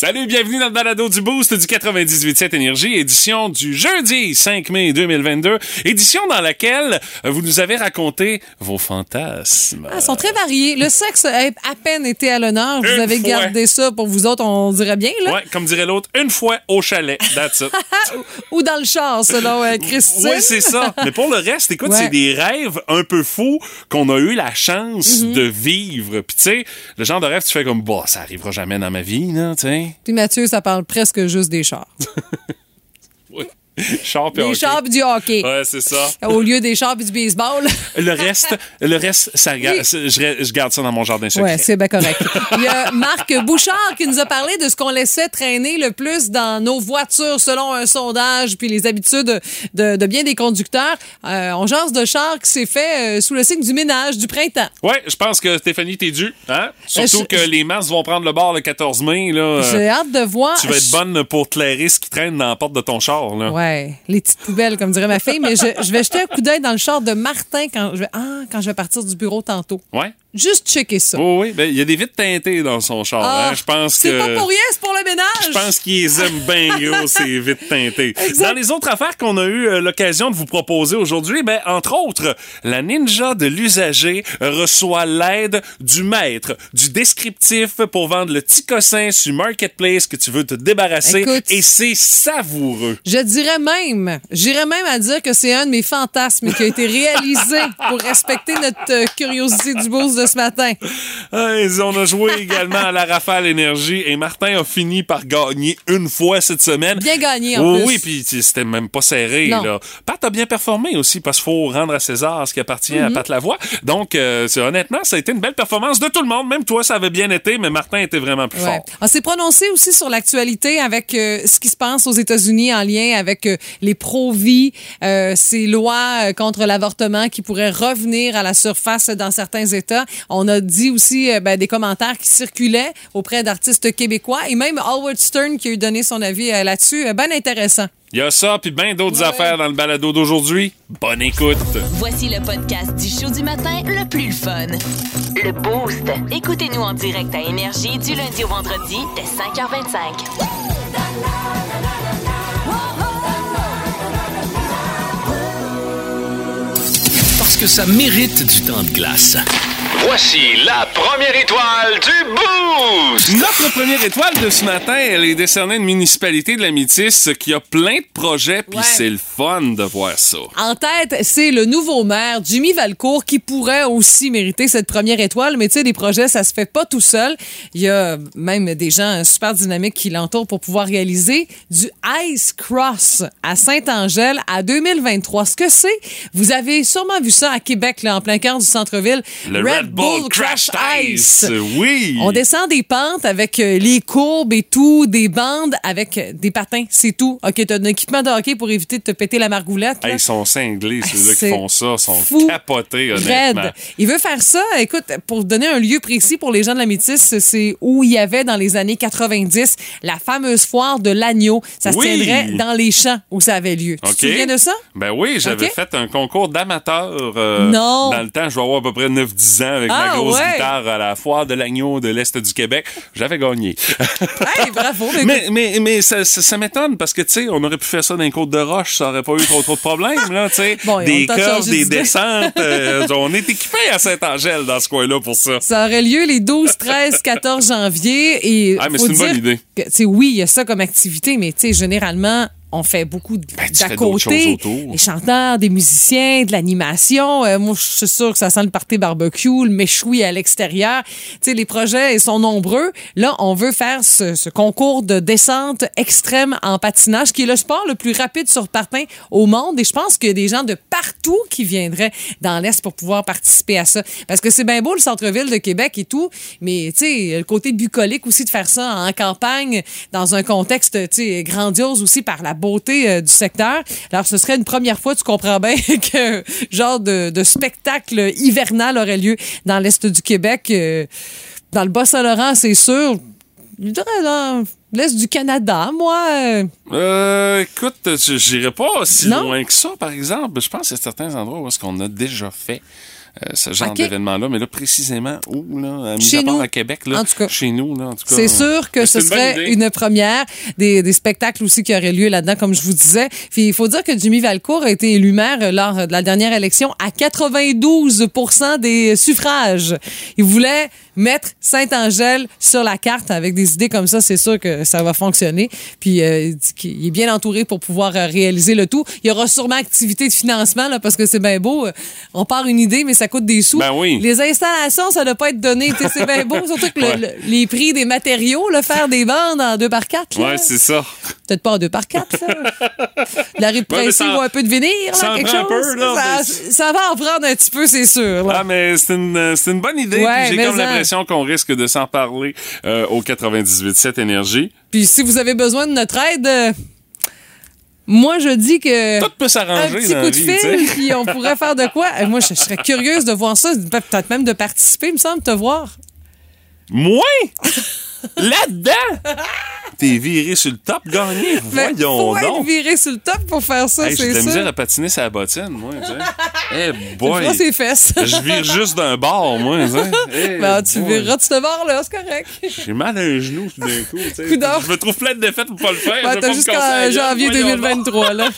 Salut, bienvenue dans le balado du Boost du 98.7 Énergie, édition du jeudi 5 mai 2022, édition dans laquelle vous nous avez raconté vos fantasmes. Ah, ils sont très variés. Le sexe a à peine été à l'honneur. Vous Une avez fois. gardé ça pour vous autres, on dirait bien, là. Ouais, comme dirait l'autre, une fois au chalet, that's it. Ou dans le char, selon euh, Christine. Oui, c'est ça. Mais pour le reste, écoute, Ouais. c'est des rêves un peu fous qu'on a eu la chance Mhm. de vivre. Puis tu sais, le genre de rêve, tu fais comme, bah, ça arrivera jamais dans ma vie, là, tu sais. Puis Mathieu, ça parle presque juste des chars. Oui. Hockey. chars du hockey. Ouais, c'est ça. Au lieu des chars du baseball. Le reste, le reste, ça, Oui. je, je garde ça dans mon jardin secret. Ouais, c'est bien correct. Il y a Marc Bouchard qui nous a parlé de ce qu'on laissait traîner le plus dans nos voitures selon un sondage, puis les habitudes de, de bien des conducteurs. Euh, on jase de char qui s'est fait euh, sous le signe du ménage du printemps. Ouais, je pense que Stéphanie, t'es due. Hein? Surtout je- que les masses vont prendre le bord le 14 mai. Euh, J'ai hâte de voir. tu vas être bonne pour clairer ce qui traîne dans la porte de ton char. Là. Ouais, les petites poubelles, comme dirait ma fille. Mais je, vais jeter un coup d'œil dans le char de Martin quand je vais, ah, quand je vais partir du bureau tantôt. Ouais. Juste checker ça. Oh, oui, ben, il y a des vitres teintées dans son char. Ah, hein. Je pense c'est que. pas pour rien, c'est pour le ménage. Je pense qu'ils aiment bien gros, ces vitres teintées. Exact. Dans les autres affaires qu'on a eu euh, l'occasion de vous proposer aujourd'hui, ben, entre autres, la ninja de l'usager reçoit l'aide du maître, du descriptif pour vendre le petit cossin sur Marketplace que tu veux te débarrasser. Écoute. et c'est savoureux. Je dirais même, j'irais même à dire que c'est un de mes fantasmes qui a été réalisé pour respecter notre euh, curiosité du bourse de ce matin. On a joué également à la Rafale Énergie et Martin a fini par gagner une fois cette semaine. Bien gagné, en Oh plus. Oui, puis c'était même pas serré. Non. Là. Pat a bien performé aussi parce qu'il faut rendre à César ce qui appartient Mhm. à Pat Lavoie. Donc, euh, honnêtement, ça a été une belle performance de tout le monde. Même toi, ça avait bien été, mais Martin était vraiment plus Ouais. fort. On s'est prononcé aussi sur l'actualité avec euh, ce qui se passe aux États-Unis en lien avec euh, les pro-vie, ces lois contre l'avortement qui pourraient revenir à la surface dans certains États. On a dit aussi euh, ben, des commentaires qui circulaient auprès d'artistes québécois et même Howard Stern qui a eu donné son avis euh, là-dessus. Euh, ben intéressant. Il y a ça, puis bien d'autres Ouais. affaires dans le balado d'aujourd'hui. Bonne écoute. Voici le podcast du show du matin le plus fun. Le Boost. Écoutez-nous en direct à Énergie du lundi au vendredi dès 5h25. Parce que ça mérite du temps de glace. Voici la première étoile du Boost! Notre première étoile de ce matin, elle est décernée à une municipalité de la Métis qui a plein de projets, puis Ouais. c'est le fun de voir ça. En tête, c'est le nouveau maire, Jimmy Valcourt, qui pourrait aussi mériter cette première étoile. Mais tu sais, des projets, ça se fait pas tout seul. Il y a même des gens super dynamiques qui l'entourent pour pouvoir réaliser du Ice Cross à Saint-Angèle à 2023. Ce que c'est, vous avez sûrement vu ça à Québec, là, en plein cœur du centre-ville. Le Red, Bull Crash Ice. Oui. On descend des pentes avec euh, les courbes et tout, des bandes avec euh, des patins, c'est tout. OK, t'as un équipement de hockey pour éviter de te péter la margoulette. Hey, ils sont cinglés, ceux-là qui C'est font ça. Ils sont fou, capotés, honnêtement. Raide. Il veut faire ça, écoute, pour donner un lieu précis pour les gens de la Métis, c'est où il y avait dans les années 90 la fameuse foire de l'agneau. Ça Oui. se tiendrait dans les champs où ça avait lieu. Tu te souviens de ça? Ben oui, j'avais fait un concours d'amateurs. euh, Non. Dans le temps, je vais avoir à peu près 9-10 ans avec ma Ah, grosse ouais. guitare à la foire de l'agneau de l'Est du Québec. J'avais gagné. Hey, bravo. mais mais mais, mais ça, ça, ça m'étonne parce que, tu sais, on aurait pu faire ça dans les côtes de roche, ça aurait pas eu trop trop de problèmes, là, tu sais. Bon, des curves, des descentes. euh, on est équipés à Saint-Angèle dans ce coin-là pour ça. Ça aurait lieu les 12, 13, 14 janvier. Et Ah, mais c'est une bonne idée. que, tu sais, oui, il y a ça comme activité, mais tu sais, généralement, on fait beaucoup Ben, d'à côté. Des chanteurs, des musiciens, de l'animation. Euh, moi, je suis sûre que ça sent le party barbecue, le méchoui à l'extérieur. Tu sais, les projets ils sont nombreux. Là, on veut faire ce, ce concours de descente extrême en patinage, qui est le sport le plus rapide sur patin au monde. Et je pense qu'il y a des gens de partout qui viendraient dans l'Est pour pouvoir participer à ça. Parce que c'est bien beau le centre-ville de Québec et tout, mais tu sais, le côté bucolique aussi de faire ça en campagne, dans un contexte, tu sais, grandiose aussi par la beauté euh, du secteur. Alors, ce serait une première fois, tu comprends bien, que genre de, de spectacle hivernal aurait lieu dans l'Est du Québec. euh, dans le Bas-Saint-Laurent, c'est sûr. Je dirais dans l'Est du Canada, moi. euh, Euh, écoute, je- j'irai pas si Non? loin que ça, par exemple. Je pense qu'il y a certains endroits où est-ce qu'on a déjà fait ce genre d'événement-là. Mais là, précisément, où, là? Mis Chez à part nous. à Québec, là. En tout cas. Chez nous, là, en tout cas. C'est sûr que ce une serait idée. une première. Des, des spectacles aussi qui auraient lieu là-dedans, comme je vous disais. Puis il faut dire que Jimmy Valcourt a été élu maire euh, lors de la dernière élection à 92 des suffrages. Il voulait mettre Saint-Angèle sur la carte avec des idées comme ça. C'est sûr que ça va fonctionner. Puis euh, il dit qu'il est bien entouré pour pouvoir euh, réaliser le tout. Il y aura sûrement activité de financement là, parce que c'est bien beau. Euh, On part une idée, mais ça coûte des sous. Ben oui. Les installations, ça ne doit pas être donné. C'est bien beau, surtout que le- Ouais. le- les prix des matériaux, là, faire des bandes en 2 par 4 Ouais, c'est ça. Peut-être pas en 2 par 4 ça. La rue de mais Princier ça- ou un peu de vinyle, ça quelque chose. peu, ça, mais- ça va en prendre un petit peu, c'est sûr. là. Ah, mais c'est une, c'est une bonne idée. Ouais, J'ai comme l'impression qu'on risque de s'en parler euh, au 98.7 Énergie. Puis si vous avez besoin de notre aide, euh, moi je dis que Tout peut un s'arranger petit dans coup de vie, fil, puis on pourrait faire de quoi? Euh, Moi, je serais curieuse de voir ça, peut-être même de participer, il me semble, te voir. Moi? Là-dedans? T'es viré sur le top gagné. Voyons faut être donc. viré sur le top pour faire ça, Hey, J'ai de c'est la misère ça. à patiner sa bottine, moi. tu sais. Eh Tu boy. vois ses fesses. Je vire juste d'un bord, moi. tu sais. Eh Ben, tu boy. verras de ce bord-là, c'est correct. J'ai mal à un genou tout d'un coup. tu sais. Coudonc. Je me trouve plein de défaites pour pas le faire. Ben, Je t'as jusqu'en casser la gueule. janvier Voyons donc.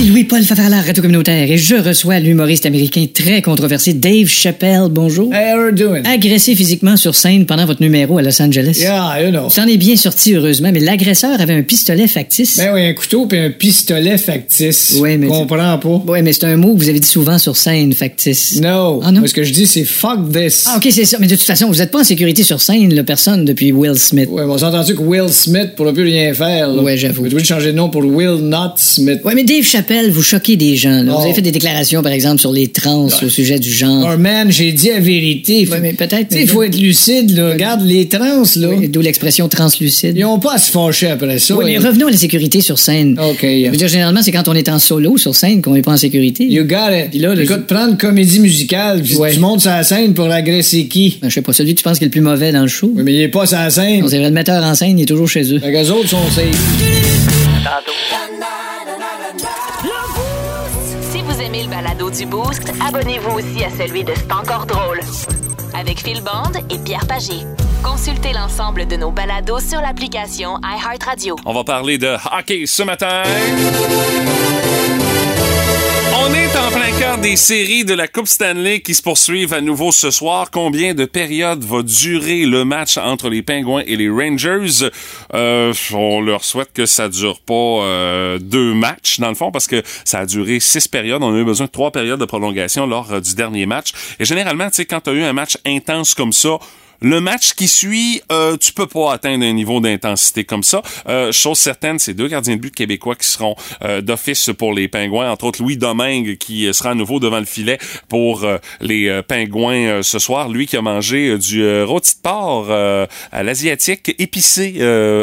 2023, là. C'est Louis-Paul Favarlard, Radio Communautaire, et je reçois l'humoriste américain très controversé Dave Chappelle. Bonjour. Hey, how you doing? Agressé physiquement sur scène pendant votre numéro à Los Angeles. Yeah, you know. S'en est bien sorti, heureusement, mais l'agresseur avait un pistolet factice. Ben oui, un couteau puis un pistolet factice. Ouais, mais- Comprends pas. Ouais, mais c'est un mot que vous avez dit souvent sur scène, factice. No. Ah non? Moi, ce que je dis, c'est fuck this. Ah, ok, c'est ça. Mais de toute façon, vous n'êtes pas en sécurité sur scène, là, personne, depuis Will Smith. Ouais, mais on s'est entendu que Will Smith pourra plus rien faire. Ouais, j'avoue. On va changer de nom pour Will Not Smith. Ouais, mais Dave Chappelle, vous choquez des gens. là. Vous Oh. avez fait des déclarations, par exemple, sur les trans au sujet du genre. Oh man, j'ai dit la vérité. Ouais, mais peut-être, Tu sais, mais- il faut être lucide, là. Regarde, les trans, là. Oui, D'où l'expression translucide. Ils ont pas à se fâcher après ça. Oui, mais revenons à la sécurité sur scène. OK. Je veux dire, généralement, c'est quand on est en solo sur scène qu'on n'est pas en sécurité. You got it. Puis là, le- Écoute, prendre comédie musicale, puis Ouais. tu montes sur la scène pour agresser qui? Ben, je sais pas, celui que tu penses qui est le plus mauvais dans le show. Oui, mais il est pas sur la scène. C'est vrai, le metteur en scène, il est toujours chez eux. Fait qu'eux autres sont safe. Vous aimez le du Boost, abonnez-vous aussi à celui de C'est encore drôle. Avec Phil Bond et Pierre Pagé. Consultez l'ensemble de nos balados sur l'application iHeartRadio. On va parler de hockey ce matin. Des séries de la Coupe Stanley qui se poursuivent à nouveau ce soir. Combien de périodes va durer le match entre les Pingouins et les Rangers? Euh, on leur souhaite que ça dure pas euh, deux matchs, dans le fond, parce que ça a duré six périodes. On a eu besoin de trois périodes de prolongation lors euh, du dernier match. Et généralement, tu sais, quand tu as eu un match intense comme ça, le match qui suit, euh, tu peux pas atteindre un niveau d'intensité comme ça. Euh, chose certaine, c'est deux gardiens de but québécois qui seront euh, d'office pour les Pingouins, entre autres Louis Domingue qui sera à nouveau devant le filet pour euh, les Pingouins ce soir. Lui qui a mangé du rôti de porc à l'asiatique épicé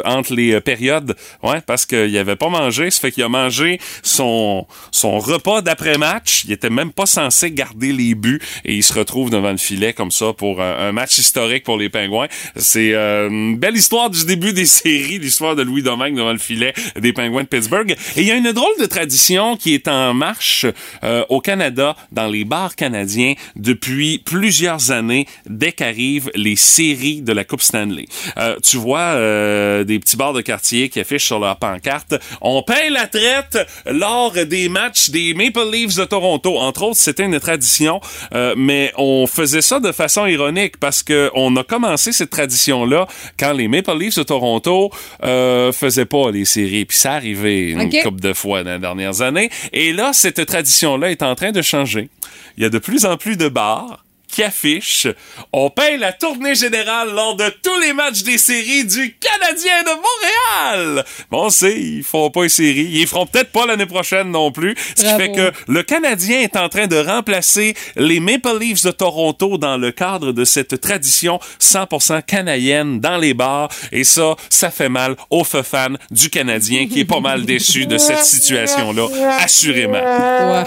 entre les périodes, ouais, parce qu'il avait pas mangé, ça fait qu'il a mangé son son repas d'après match. Il était même pas censé garder les buts et il se retrouve devant le filet comme ça pour un match historique pour les Pingouins. C'est euh, une belle histoire du début des séries, l'histoire de Louis Domingue devant le filet des Pingouins de Pittsburgh. Et il y a une drôle de tradition qui est en marche euh, au Canada, dans les bars canadiens, depuis plusieurs années, dès qu'arrivent les séries de la Coupe Stanley. Euh, tu vois euh, des petits bars de quartier qui affichent sur leur pancarte « On paye la traite lors des matchs des Maple Leafs de Toronto ». Entre autres, c'était une tradition, euh, mais on faisait ça de façon ironique parce que on a commencé cette tradition-là quand les Maple Leafs de Toronto euh, faisaient pas les séries. Puis ça arrivait une Ok. couple de fois dans les dernières années. Et là, cette tradition-là est en train de changer. Il y a de plus en plus de bars qui affichent on paye la tournée générale lors de tous les matchs des séries du Canadien de Montréal. Bon, on sait, ils font pas les séries. Ils feront peut-être pas l'année prochaine non plus. Ce qui Bravo. fait que le Canadien est en train de remplacer les Maple Leafs de Toronto dans le cadre de cette tradition 100% canadienne dans les bars. Et ça, ça fait mal aux fans du Canadien qui est pas mal déçu de cette situation-là, assurément. Ouais.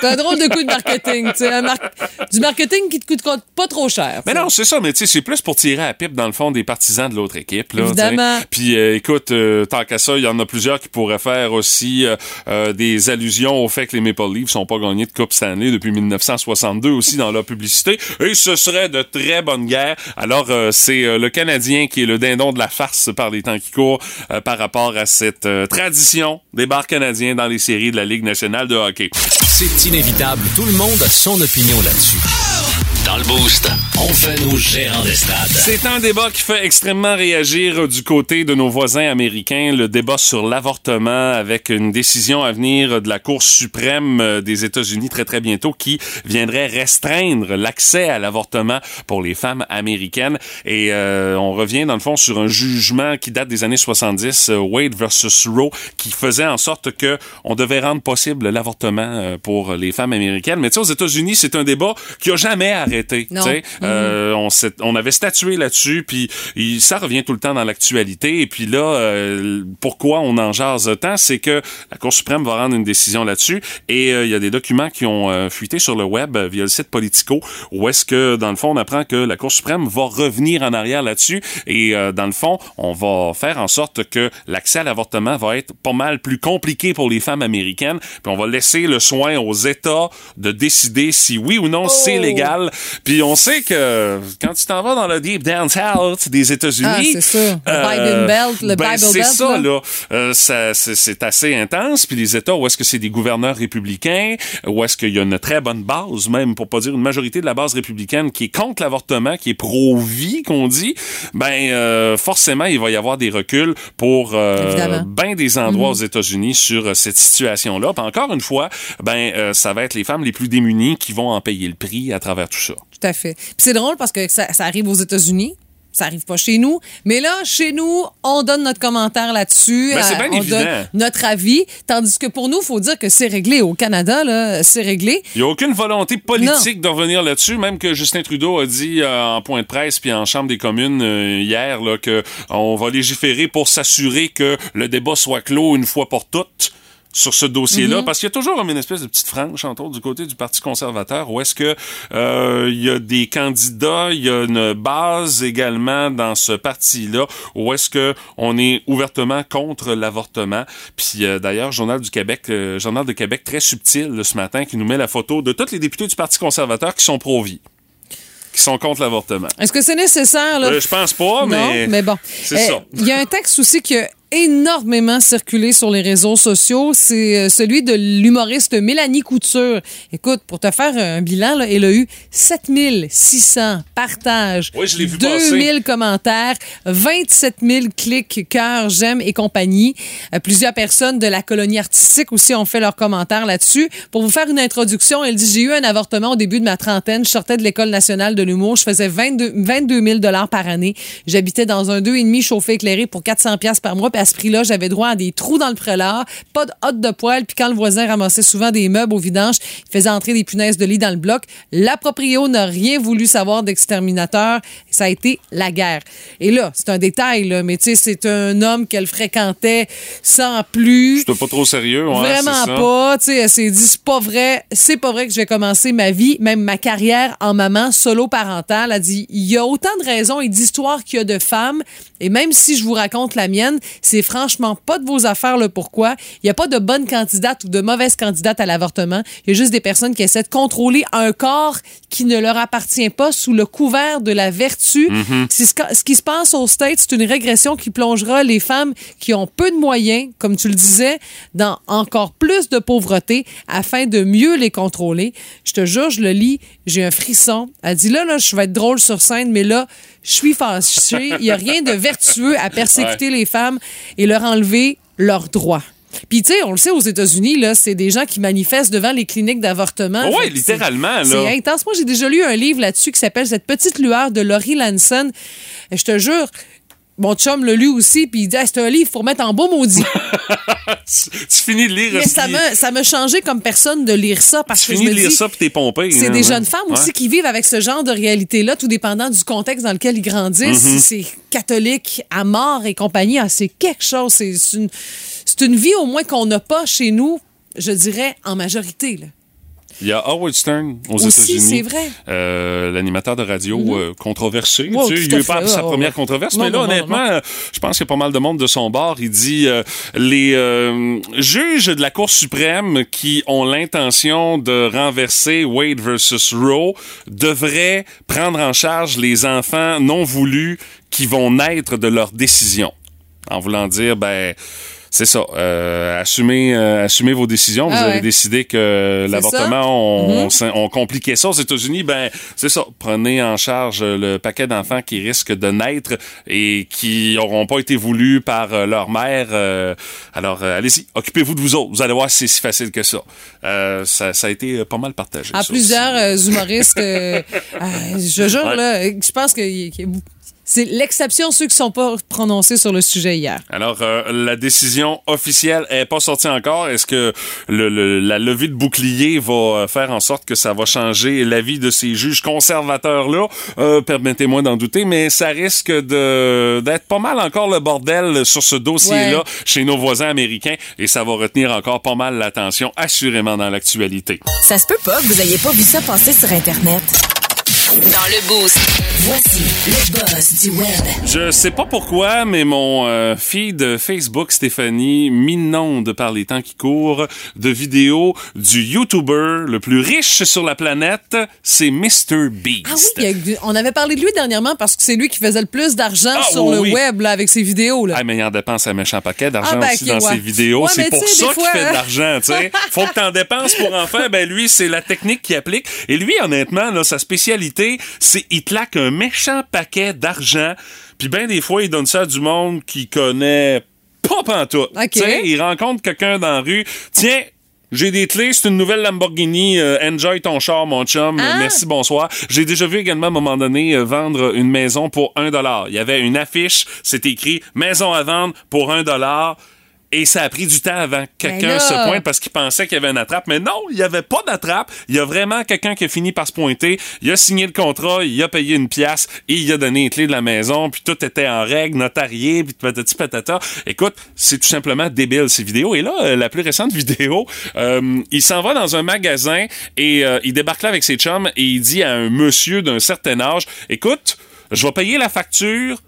C'est un drôle de coup de marketing. tu sais, mar- Du marketing qui te coûte pas trop cher. Mais non, c'est ça, mais tu sais, c'est plus pour tirer à la pipe dans le fond des partisans de l'autre équipe. Là, Évidemment. Puis euh, écoute, euh, tant qu'à ça, il y en a plusieurs qui pourraient faire aussi euh, euh, des allusions au fait que les Maple Leafs sont pas gagnés de Coupe Stanley depuis 1962 aussi dans leur publicité. Et ce serait de très bonne guerre. Alors, euh, c'est euh, le Canadien qui est le dindon de la farce par les temps qui courent euh, par rapport à cette euh, tradition des bars canadiens dans les séries de la Ligue nationale de hockey. C'est inévitable. Tout le monde a son opinion là-dessus. Dans le Boost, on fait nos gérants. C'est un débat qui fait extrêmement réagir du côté de nos voisins américains, le débat sur l'avortement avec une décision à venir de la Cour suprême euh, des États-Unis très très bientôt qui viendrait restreindre l'accès à l'avortement pour les femmes américaines. Et euh, on revient dans le fond sur un jugement qui date des années 70 euh, Wade versus Roe qui faisait en sorte que on devait rendre possible l'avortement euh, pour les femmes américaines. Mais tu sais aux États-Unis c'est un débat qui a jamais arrêté Non. sais. Euh, on, avait statué là-dessus, puis il- ça revient tout le temps dans l'actualité. Et puis là, euh, pourquoi on en jase tant, c'est que la Cour suprême va rendre une décision là-dessus. Et euh, il y a des documents qui ont euh, fuité sur le web via le site Politico, où est-ce que, dans le fond, on apprend que la Cour suprême va revenir en arrière là-dessus. Et euh, dans le fond, on va faire en sorte que l'accès à l'avortement va être pas mal plus compliqué pour les femmes américaines. Puis on va laisser le soin aux États de décider si oui ou non c'est légal. Puis on sait que quand tu t'en vas dans le deep down south des États-Unis, Ah, c'est ça. Belt, le ben, Bible c'est Belt, ça là. Euh, ça, c'est, c'est assez intense. Puis les États où est-ce que c'est des gouverneurs républicains, où est-ce qu'il y a une très bonne base, même pour pas dire une majorité de la base républicaine qui est contre l'avortement, qui est pro-vie, qu'on dit, ben euh, forcément il va y avoir des reculs pour euh, ben des endroits aux États-Unis sur euh, cette situation-là. Encore une fois, ben euh, ça va être les femmes les plus démunies qui vont en payer le prix à travers tout ça. Tout à fait. Puis c'est drôle parce que ça, ça arrive aux États-Unis. Ça arrive pas chez nous. Mais là, chez nous, on donne notre commentaire là-dessus. Ben, c'est Euh, bien on évident. donne notre avis. Tandis que pour nous, faut dire que c'est réglé. Au Canada, là, c'est réglé. Il n'y a aucune volonté politique de revenir là-dessus, même que Justin Trudeau a dit euh, en point de presse puis en Chambre des communes euh, hier là, que on va légiférer pour s'assurer que le débat soit clos une fois pour toutes sur ce dossier-là, parce qu'il y a toujours comme une espèce de petite frange, entre autres, du côté du Parti conservateur, où est-ce que euh, il y a des candidats, il y a une base également dans ce parti-là, où est-ce que on est ouvertement contre l'avortement. Puis euh, d'ailleurs, Journal du Québec, euh, Journal de Québec très subtil là, ce matin, qui nous met la photo de tous les députés du Parti conservateur qui sont pro-vie, qui sont contre l'avortement. Est-ce que c'est nécessaire, là? Euh, je pense pas, mais Non, mais bon. c'est Euh, ça. Il y a un texte aussi qui a énormément circulé sur les réseaux sociaux. C'est euh, celui de l'humoriste Mélanie Couture. Écoute, pour te faire un bilan, là, elle a eu 7600 partages, Oui, je l'ai vu 2000 commentaires, 27 000 clics, cœurs, j'aime et compagnie. Euh, plusieurs personnes de la colonie artistique aussi ont fait leurs commentaires là-dessus. Pour vous faire une introduction, elle dit, j'ai eu un avortement au début de ma trentaine. Je sortais de l'École nationale de l'humour. Je faisais 22, 22 000 dollars par année. J'habitais dans un deux et demi chauffé éclairé pour 400 pièces par mois. Puis ce prix-là, j'avais droit à des trous dans le prélat, pas de hotte de poêle. Puis quand le voisin ramassait souvent des meubles au vidange, il faisait entrer des punaises de lit dans le bloc. La proprio n'a rien voulu savoir d'exterminateur. Ça a été la guerre. Et là, c'est un détail, là, mais tu sais, c'est un homme qu'elle fréquentait sans plus. C'était pas trop sérieux, ouais, Vraiment ça. pas. Tu sais, elle s'est dit, c'est pas vrai, c'est pas vrai que je vais commencer ma vie, même ma carrière en maman solo parentale. Elle a dit, il y a autant de raisons et d'histoires qu'il y a de femmes. Et même si je vous raconte la mienne, c'est franchement pas de vos affaires le pourquoi. Il y a pas de bonne candidate ou de mauvaise candidate à l'avortement. Il y a juste des personnes qui essaient de contrôler un corps qui ne leur appartient pas sous le couvert de la vertu. C'est ce, que- ce qui se passe aux States, c'est une régression qui plongera les femmes qui ont peu de moyens, comme tu le disais, dans encore plus de pauvreté afin de mieux les contrôler. Je te jure, je le lis, j'ai un frisson. Elle dit là, là, je vais être drôle sur scène, mais là, je suis fâchée. Il n'y a rien de vertueux à persécuter les femmes et leur enlever leurs droits. Puis, tu sais, on le sait aux États-Unis, là, c'est des gens qui manifestent devant les cliniques d'avortement. Oh c'est- littéralement, là. C'est intense. Moi, j'ai déjà lu un livre là-dessus qui s'appelle Cette petite lueur de Laurie Lanson. Je te jure, mon chum l'a lu aussi, puis il dit Ah, c'est un livre pour mettre en beau maudit. tu, tu finis de lire Mais ça m'a ça m'a changé comme personne de lire ça parce Tu que je finis me de lire dis, ça puis t'es pompé. c'est hein, des jeunes femmes aussi qui vivent avec ce genre de réalité-là, tout dépendant du contexte dans lequel ils grandissent. Mm-hmm. C'est catholique à mort et compagnie, ah, c'est quelque chose. C'est c'est une, c'est une vie au moins qu'on n'a pas chez nous, je dirais, en majorité. Là. Il y a Howard Stern aux États-Unis. c'est vrai. Euh, L'animateur de radio euh, controversé. Ouais, tu sais, il a eu pas sa première controverse, Non, mais là, non, honnêtement, je pense qu'il y a pas mal de monde de son bord. Il dit euh, les euh, juges de la Cour suprême qui ont l'intention de renverser Wade versus Roe devraient prendre en charge les enfants non voulus qui vont naître de leur décision. En voulant dire, ben, c'est ça. Euh, assumez, euh, assumez vos décisions. Vous Ah avez décidé que l'avortement, on, ça. on, on compliquait ça aux États-Unis. Ben, c'est ça. Prenez en charge le paquet d'enfants qui risquent de naître et qui n'auront pas été voulus par euh, leur mère. Euh, alors, euh, allez-y, occupez-vous de vous autres. Vous allez voir, c'est si facile que ça. Euh, ça, ça a été euh, pas mal partagé. À ça plusieurs euh, humoristes, euh, euh, je jure, Ouais. là, je pense que c'est l'exception ceux qui sont pas prononcés sur le sujet hier. Alors, euh, la décision officielle est pas sortie encore. Est-ce que le, le- la levée de bouclier va euh, faire en sorte que ça va changer l'avis de ces juges conservateurs-là? Euh, Permettez-moi d'en douter, mais ça risque de d'être pas mal encore le bordel sur ce dossier-là Ouais. chez nos voisins américains et ça va retenir encore pas mal l'attention, assurément, dans l'actualité. Ça se peut pas que vous ayez pas vu ça passer sur Internet. Dans le Boost. Voici le buzz du web. Je sais pas pourquoi, mais mon euh, feed Facebook, Stéphanie, m'inonde par les temps qui courent de vidéos du YouTuber le plus riche sur la planète, c'est Mr. Beast. Ah oui, a- on avait parlé de lui dernièrement parce que c'est lui qui faisait le plus d'argent Ah, sur oui, le oui. web là, avec ses vidéos. Là. Ah, mais il en dépense un méchant paquet d'argent Ah, ben, aussi dans ouais. ses vidéos. Ouais, c'est pour ça qu'il fait de hein. l'argent, tu sais. Faut que t'en dépenses pour en faire. Ben, lui, c'est la technique qu'il applique. Et lui, honnêtement, là, sa spécialité, c'est il claque un méchant paquet d'argent. Puis ben, des fois, il donne ça à du monde qui connaît pas pantoute. Ok. Tu sais, il rencontre quelqu'un dans la rue. Tiens, j'ai des clés, c'est une nouvelle Lamborghini. euh, enjoy ton char, mon chum. Ah. Merci, bonsoir. J'ai déjà vu également à un moment donné euh, vendre une maison pour un dollar. Il y avait une affiche, c'était écrit maison à vendre pour un dollar. Et ça a pris du temps avant que Ben quelqu'un là. se pointe parce qu'il pensait qu'il y avait une attrape. Mais non, il n'y avait pas d'attrape. Il y a vraiment quelqu'un qui a fini par se pointer. Il a signé le contrat, il a payé une pièce et il a donné les clés de la maison. Puis tout était en règle, notarié, puis patati patata. Écoute, c'est tout simplement débile ces vidéos. Et là, euh, la plus récente vidéo, euh, il s'en va dans un magasin et euh, il débarque là avec ses chums et il dit à un monsieur d'un certain âge, écoute, je vais payer la facture,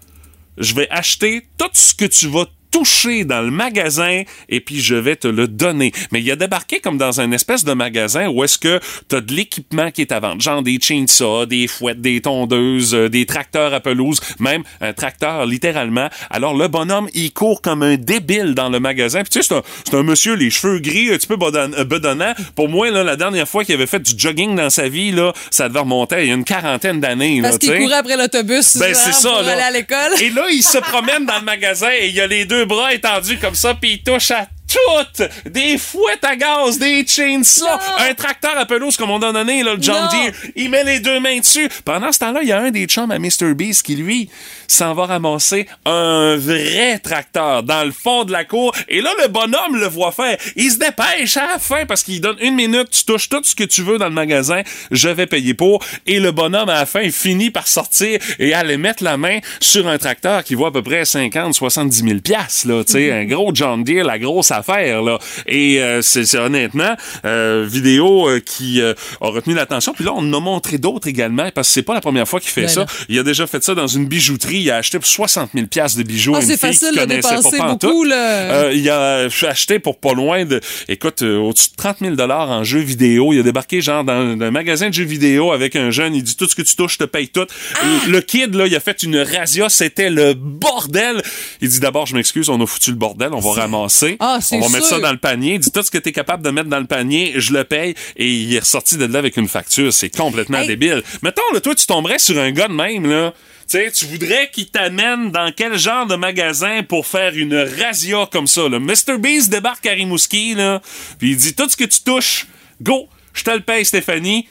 je vais acheter tout ce que tu vas toucher dans le magasin et puis je vais te le donner. Mais il a débarqué comme dans un espèce de magasin où est-ce que t'as de l'équipement qui est à vendre, genre des chainsaws, des fouettes, des tondeuses, euh, des tracteurs à pelouse, même un tracteur littéralement. Alors le bonhomme, il court comme un débile dans le magasin. Puis tu sais, c'est un, un monsieur, les cheveux gris, un petit peu euh, bedonnant. Pour moi, là, la dernière fois qu'il avait fait du jogging dans sa vie, là, ça devait remonter il y a une quarantaine d'années. Parce là, qu'il courait après l'autobus Ben, c'est ça, pour là. aller à l'école. Et là, il se promène dans le magasin et il a les deux bras étendus comme ça, puis il touche à tout! Des fouettes à gaz, des chainsaws, un tracteur à pelouse comme on a donné, là, le John. Deere. Il met les deux mains dessus. Pendant ce temps-là, il y a un des chums à Mr. Beast qui, lui, s'en va ramasser un vrai tracteur dans le fond de la cour. Et là, le bonhomme le voit faire. Il se dépêche à la fin parce qu'il donne une minute, tu touches tout ce que tu veux dans le magasin, je vais payer pour. Et le bonhomme, à la fin, il finit par sortir et aller mettre la main sur un tracteur qui vaut à peu près 50, 70 000 piastres, là, tu sais, un gros John Deere, la grosse là. Et euh, c'est honnêtement, euh, vidéo euh, qui euh, a retenu l'attention. Puis là, on en a montré d'autres également, parce que c'est pas la première fois qu'il fait Ben ça. là. Il a déjà fait ça dans une bijouterie. Il a acheté pour 60 000 piastres de bijoux Ah, c'est facile de dépenser pas beaucoup, là. Euh, il a acheté pour pas loin de, écoute, euh, au-dessus de 30 000 dollars en jeux vidéo. Il a débarqué genre dans un magasin de jeux vidéo avec un jeune. Il dit tout ce que tu touches, je te paye tout. Ah! Le kid là, il a fait une razzia. C'était le bordel. Il dit d'abord, je m'excuse, on a foutu le bordel, on va ramasser, Ah, on va mettre ça dans le panier. Dit tout ce que t'es capable de mettre dans le panier, je le paye. Et il est ressorti de là avec une facture. C'est complètement Hey. débile. Mettons, là, toi, tu tomberais sur un gars de même là. Tu sais, tu voudrais qu'il t'amène dans quel genre de magasin pour faire une razzia comme ça, là? Mr. Beast débarque à Rimouski, là, puis il dit, tout ce que tu touches, go, je te le paye, Stéphanie,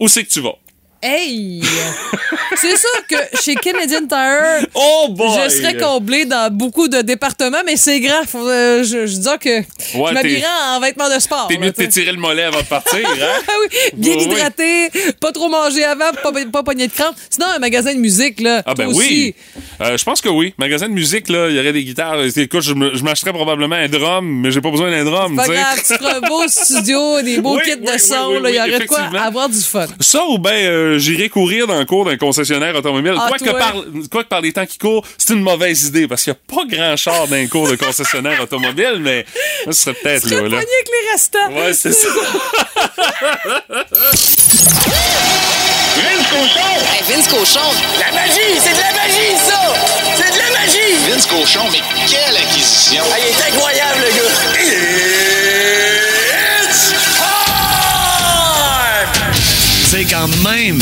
où c'est que tu vas? Hey! C'est sûr que chez Canadian Tire, Oh je serais comblé dans beaucoup de départements, mais c'est grave. Euh, je, je dis que Ouais, je m'habillerais en vêtements de sport. T'es mieux de t'étirer le mollet avant de partir, hein? Ah oui, bien Oui, oui. hydraté, pas trop manger avant, pas, pas pogner de crampe. Sinon, un magasin de musique, là. Ah ben toi oui. aussi. Euh, je pense que oui. Magasin de musique, là, il y aurait des guitares. Écoute, je, m'achèterais probablement un drum, mais j'ai pas besoin d'un drum, Pas grave, tu un beau studio, des beaux kits de son. Il y aurait de quoi avoir du fun. Ça ou ben euh, j'irai courir dans le cours d'un concessionnaire automobile. Ah, quoi, que par, quoi que par les temps qui courent, c'est une mauvaise idée parce qu'il n'y a pas grand char dans un cours de concessionnaire automobile, mais ça serait peut-être Tu là. là. avec les restants. Ouais, c'est ça. Vince Cochon! Hey, Vince Cochon, La magie! C'est de la magie, ça! C'est de la magie! Vince Cochon, mais quelle acquisition! Ah, il est incroyable, le gars! C'est quand même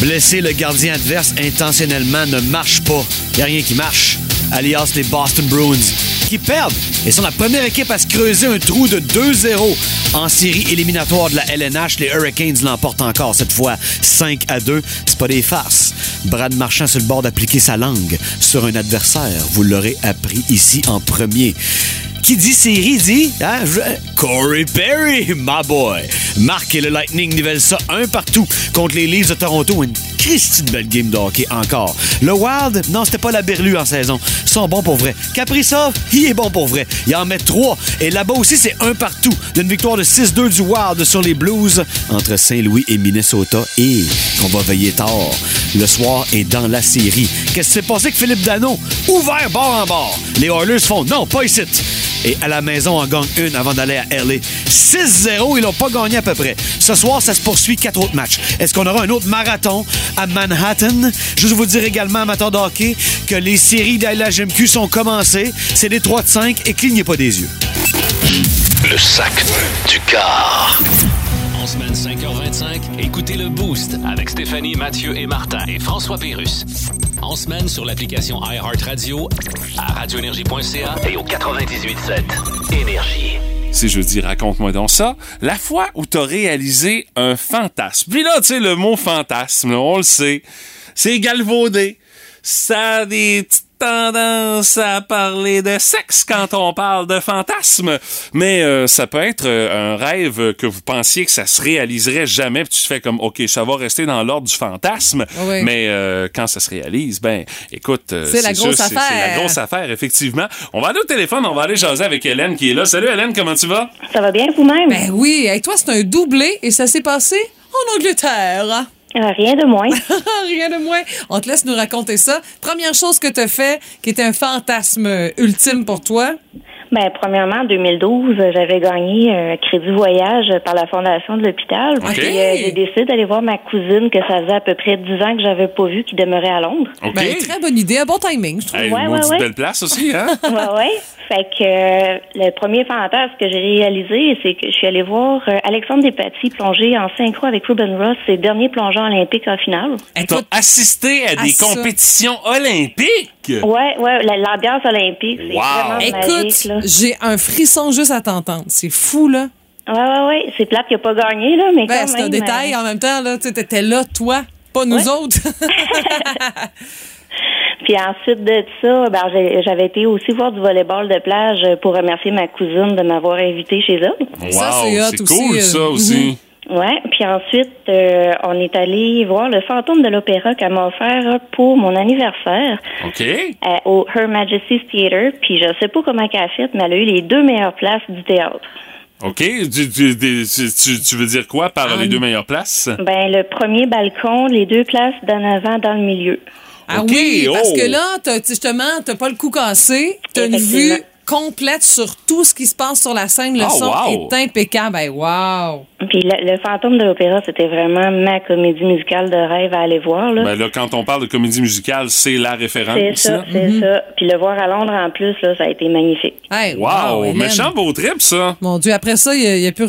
blesser le gardien adverse intentionnellement ne marche pas. Y a rien qui marche. Alias les Boston Bruins qui perdent et sont la première équipe à se creuser un trou de 2-0 en série éliminatoire de la LNH. Les Hurricanes l'emportent encore cette fois 5 à 2. C'est pas des farces. Brad Marchand sur le bord d'appliquer sa langue sur un adversaire. Vous l'aurez appris ici en premier. Qui dit série dit hein, Corey Perry, my boy. Marc et le Lightning nivellent ça un partout contre les Leafs de Toronto. Christie de belle game de hockey encore. Le Wild, non, c'était pas la berlue en saison. Ils sont bons pour vrai. Kaprizov, il est bon pour vrai. Il en met trois. Et là-bas aussi, c'est un partout d'une victoire de 6-2 du Wild sur les Blues entre Saint-Louis et Minnesota. Et on va veiller tard. Le soir est dans la série. Qu'est-ce qui s'est passé avec Philippe Dano? Ouvert bord en bord. Les Oilers font non, pas ici. Et à la maison, on gagne une avant d'aller à LA. 6-0, ils l'ont pas gagné à peu près. Ce soir, ça se poursuit quatre autres matchs. Est-ce qu'on aura un autre marathon? À Manhattan? Juste vous dire également, amateur de hockey, que les séries de la sont commencées. C'est des 3 de 5 et clignez pas des yeux. Le sac du car. En semaine 5h25, écoutez le Boost avec Stéphanie, Mathieu et Martin et François Pérus. En semaine sur l'application iHeartRadio, à radioénergie.ca Et au 98.7, Énergie. C'est jeudi, raconte-moi donc ça. La fois où t'as réalisé un fantasme. Puis là, tu sais, le mot fantasme, on le sait, c'est galvaudé. Ça a des petites tendances à parler de sexe quand on parle de fantasme. Mais euh, ça peut être euh, un rêve que vous pensiez que ça se réaliserait jamais. Puis tu fais comme, OK, ça va rester dans l'ordre du fantasme. Oui. Mais euh, quand ça se réalise, ben, écoute, euh, C'est la sûr, grosse c'est- C'est la affaire. grosse affaire, effectivement. On va aller au téléphone, on va aller jaser avec Hélène qui est là. Salut Hélène, comment tu vas? Ça va bien vous-même? Ben oui, avec toi, c'est un doublé et ça s'est passé en Angleterre. Euh, rien de moins. Rien de moins. On te laisse nous raconter ça. Première chose que tu as fait qui était un fantasme ultime pour toi? Ben, premièrement, en 2012, euh, j'avais gagné un crédit voyage par la fondation de l'hôpital. OK. Puis euh, j'ai décidé d'aller voir ma cousine que ça faisait à peu près 10 ans que j'avais pas vue, qui demeurait à Londres. OK. Ben, très bonne idée, un bon timing, je trouve. Hey, Ouais, une ouais, maudite ouais. belle place aussi, hein? ouais, ouais. Fait que euh, le premier fantasme que j'ai réalisé, c'est que je suis allée voir euh, Alexandre Despatie plonger en synchro avec Ruben Ross, ses derniers plongeons olympiques en finale. T'as Écoute, assisté à des ça. compétitions olympiques? Ouais, ouais, la- l'ambiance olympique, c'est Wow. vraiment magique. écoute, j'ai un frisson juste à t'entendre. C'est fou, là. Ouais, ouais, ouais. C'est plate qu'il n'a pas gagné, là, mais Ben, quand c'est un détail euh, en même temps, là. Tu étais là, toi, pas nous Ouais. autres. Puis ensuite de ça, ben, j'avais été aussi voir du volleyball de plage pour remercier ma cousine de m'avoir invité chez elle. Wow, c'est cool, euh, ça mhm. aussi. Ouais. Puis ensuite, euh, on est allé voir le fantôme de l'opéra qu'elle m'a offert pour mon anniversaire OK. euh, au Her Majesty's Theatre. Puis je sais pas comment qu'elle a fait, mais elle a eu les deux meilleures places du théâtre. OK. Tu, tu- tu- tu- veux dire quoi par Ah, les deux meilleures places? Ben le premier balcon, les deux places d'en avant dans le milieu. Ah OK, oui, parce oh. que là, t'as- justement, t'as pas le coup cassé. T'as une vue complète sur tout ce qui se passe sur la scène. Le Ah, son wow. est impeccable. Ben, wow! Puis le, le fantôme de l'opéra, c'était vraiment ma comédie musicale de rêve à aller voir. Là. Ben là, quand on parle de comédie musicale, c'est la référence. c'est ça, là. c'est ça. Puis le voir à Londres en plus, là, ça a été magnifique. Hey, Wow, méchant beau trip, ça. Mon Dieu, après ça, il y, a plus.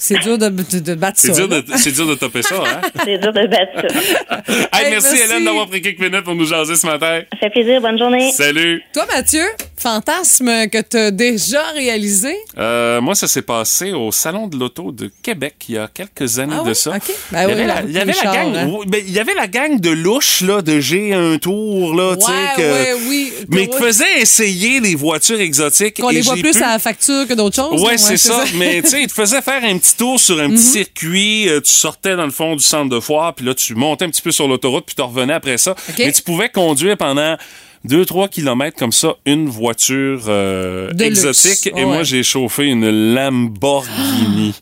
C'est dur de, de, de battre C'est ça. dur, là. de, c'est dur de topper ça, hein? C'est dur de battre ça. Hey, Hey, merci, merci. Hélène d'avoir pris quelques minutes pour nous jaser ce matin. Ça fait plaisir. Bonne journée. Salut! Toi, Mathieu, fantasme que tu as déjà réalisé? Euh, moi, ça s'est passé au Salon de l'Auto de Québec il y a quelques années Ah de oui? ça. OK. Ben il, y oui, avait la la, il y avait la gang, hein. oui, ben, il y avait la gang de louches là, de G un tour là, tu sais, Ouais, que- ouais, oui. mais qui faisait essayer les voitures exotiques. Qu'on les voit plus pu- à la facture que d'autres choses. Ouais, c'est ça. Mais tu sais, il te faisait faire un petit tour sur un petit Mhm. circuit. euh, tu sortais dans le fond du centre de foire, puis là, tu montais un petit peu sur l'autoroute, puis tu revenais après ça. Mais tu pouvais conduire pendant 2-3 kilomètres comme ça une voiture euh, exotique. Et Ouais. moi, j'ai chauffé une Lamborghini.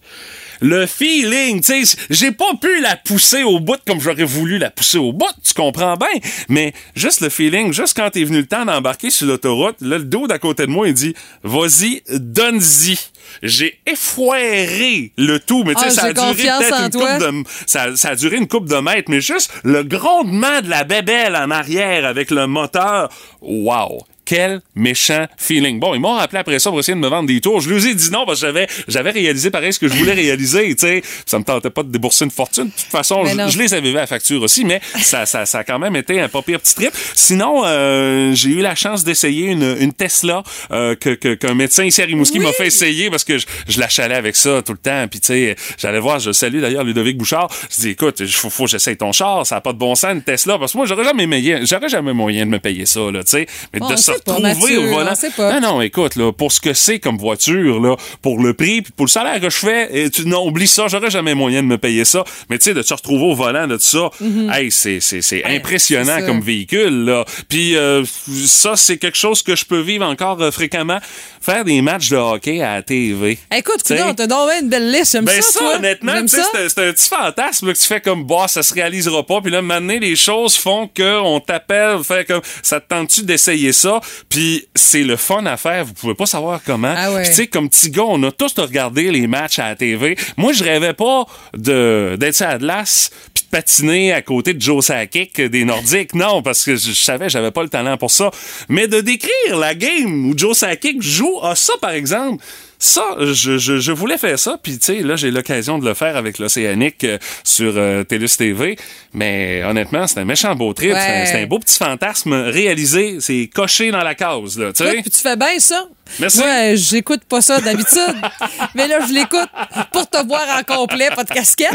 Le feeling, tu sais, j'ai pas pu la pousser au bout comme j'aurais voulu la pousser au bout, tu comprends bien, mais juste le feeling, juste quand t'es venu le temps d'embarquer sur l'autoroute, là, le dos d'à côté de moi, il dit, vas-y, donne-y. J'ai effoiré le tout, mais tu sais, Ah, ça a duré peut-être une coupe de, ça, ça a duré une coupe de mètres, mais juste le grondement de la bébelle en arrière avec le moteur, wow! Quel méchant feeling. Bon, ils m'ont rappelé après ça pour essayer de me vendre des tours. Je lui ai dit non parce que j'avais, j'avais réalisé pareil ce que je voulais réaliser, tu sais. Ça me tentait pas de débourser une fortune. De toute façon, je, les avais vus à la facture aussi, mais ça, ça, ça a quand même été un pas pire petit trip. Sinon, euh, j'ai eu la chance d'essayer une, une Tesla euh, que, que- qu'un médecin ici à Rimouski m'a fait essayer parce que je, je la chalais avec ça tout le temps. Puis tu sais, j'allais voir, je salue d'ailleurs Ludovic Bouchard. Je dis écoute, il faut, faut que j'essaye ton char, ça a pas de bon sens une Tesla parce que moi j'aurais jamais moyen, j'aurais jamais moyen de me payer ça là, tu sais. Mais Bon, de pas, retrouver au volant. Non non, écoute là, pour ce que c'est comme voiture là, pour le prix puis pour le salaire que je fais, et tu, non oublie ça, j'aurais jamais moyen de me payer ça. Mais tu sais de se retrouver au volant de tout ça, Mhm. hey, c'est c'est c'est impressionnant comme véhicule là. Puis euh, ça c'est quelque chose que je peux vivre encore euh, fréquemment, faire des matchs de hockey à la TV. Écoute, T'sais. coudonc, t'as donc une belle liste. J'aime Ben ça, ça, honnêtement, c'est un- petit fantasme là, que tu fais comme, bah, ça se réalisera pas. Puis là, maintenant, les choses font que on t'appelle, fait comme, ça te tente-tu d'essayer ça? Puis c'est le fun à faire. Vous pouvez pas savoir comment. Ah ouais. Puis tu sais, comme petit gars, on a tous regardé les matchs à la TV. Moi, je rêvais pas de d'être sur la glace puis de patiner à côté de Joe Sakic des Nordiques. Non, parce que je, je savais, j'avais pas le talent pour ça. Mais de décrire la game où Joe Sakic joue à ça, par exemple, ça, je, je, je voulais faire ça, puis tu sais, là, j'ai l'occasion de le faire avec l'Océanique euh, sur euh, TELUS TV, mais honnêtement, c'est un méchant beau trip, Ouais. c'est un- beau petit fantasme réalisé, c'est coché dans la case, là, tu sais. puis tu fais bien ça. Merci. Moi, euh, j'écoute pas ça d'habitude. mais là, je l'écoute pour te voir en complet, pas de casquette.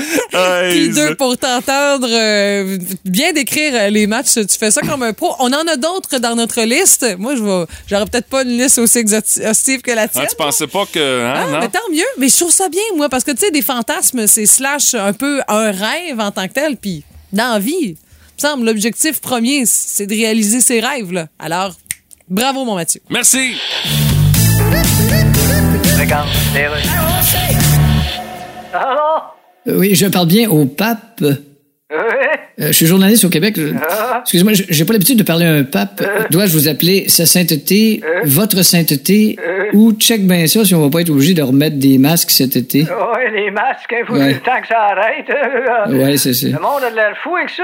Puis deux, pour t'entendre euh, bien décrire euh, les matchs. Tu fais ça comme un pro. On en a d'autres dans notre liste. Moi, je vais, j'aurais peut-être pas une liste aussi exhaustive que la tienne. Ah, tu pensais pas que. Hein, Ah, non? mais tant mieux. Mais je trouve ça bien, moi, parce que, tu sais, des fantasmes, c'est slash un peu un rêve en tant que tel, puis dans la vie, il me semble, l'objectif premier, c'est de réaliser ses rêves, là. Alors, bravo, mon Mathieu. Merci. Euh, Oui, je parle bien au pape. Euh, je suis journaliste au Québec. Je- Excusez-moi, je- j'ai pas l'habitude de parler à un pape. Dois-je vous appeler Sa Sainteté, Votre Sainteté, ou check bien ça si on va pas être obligé de remettre des masques cet été? Ouais, les masques, il faut Ouais. le temps que ça arrête. Ouais, c'est ça. Le monde a de l'air fou avec ça.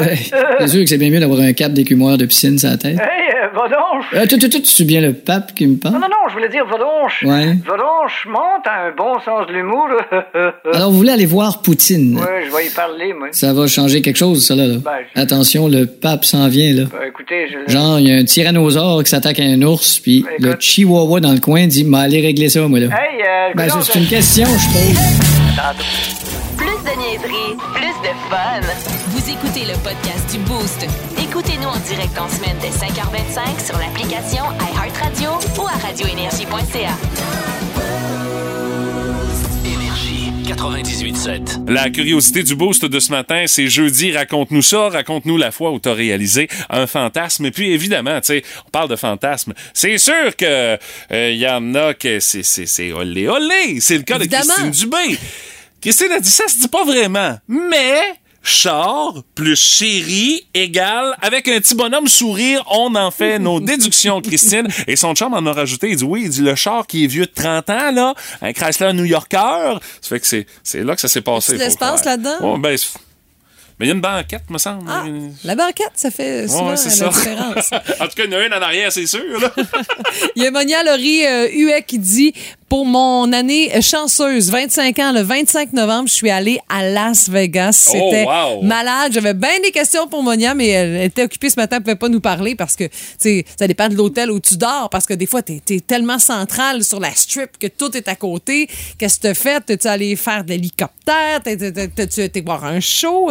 Ouais. C'est sûr que c'est bien mieux d'avoir un cap d'écumeur de piscine sur la tête. Hey, euh, donc. Euh, tout, tout, c'est bien le pape qui me Non, parle? non, non, je voulais dire, va donc. Ouais. Va donc, monte à un bon sens de l'humour. Alors, vous voulez aller voir Poutine? Ouais, je vais y parler, moi. Ça va changer quelque chose, ça, là. là. Ben, je- Attention, le pape s'en vient, là. Ben, écoutez, je... Genre, il y a un tyrannosaure qui s'attaque à un ours, puis Ben, le chihuahua dans le coin dit, m'a aller régler ça, moi, là. Hey, euh, Ben, c'est une question, je pose. Plus de niaiserie, plus de fun. Vous écoutez le podcast du Boost. Écoutez-nous en direct en semaine dès 5h25 sur l'application iHeartRadio ou à radioénergie.ca. Énergie 98.7. La curiosité du boost de ce matin, c'est jeudi, raconte-nous ça, raconte-nous la fois où t'as réalisé un fantasme. Et puis évidemment, tu sais, on parle de fantasme. C'est sûr que euh, il y en a que c'est c'est c'est olé olé. C'est le cas Évidemment. de Christine Dubé. Christine a dit ça se dit pas vraiment, mais char plus chérie égale avec un petit bonhomme sourire, on en fait nos déductions, Christine. Et son chum en a rajouté, il dit oui, il dit le char qui est vieux de 30 ans, là, un Chrysler New Yorker. Ça fait que c'est, c'est là que ça s'est passé. L'espace là-dedans? Oh, ben, mais il y a une banquette, me semble. Ah, la banquette, ça fait souvent Ouais, c'est la ça. différence. en tout cas, il y en a une en arrière, c'est sûr. Là. Il y a Monia Laurie euh, Huet qui dit Pour mon année chanceuse, 25 ans, le 25 novembre, je suis allée à Las Vegas. Oh, C'était wow. malade. J'avais bien des questions pour Monia, mais elle était occupée ce matin, elle pouvait pas nous parler parce que, tu sais, ça dépend de l'hôtel où tu dors parce que des fois, tu es, tellement central sur la strip que tout est à côté. Qu'est-ce que tu fait? T'es-tu allé faire de l'hélicoptère? T'es- t'es- t'es- T'es-tu été voir un show?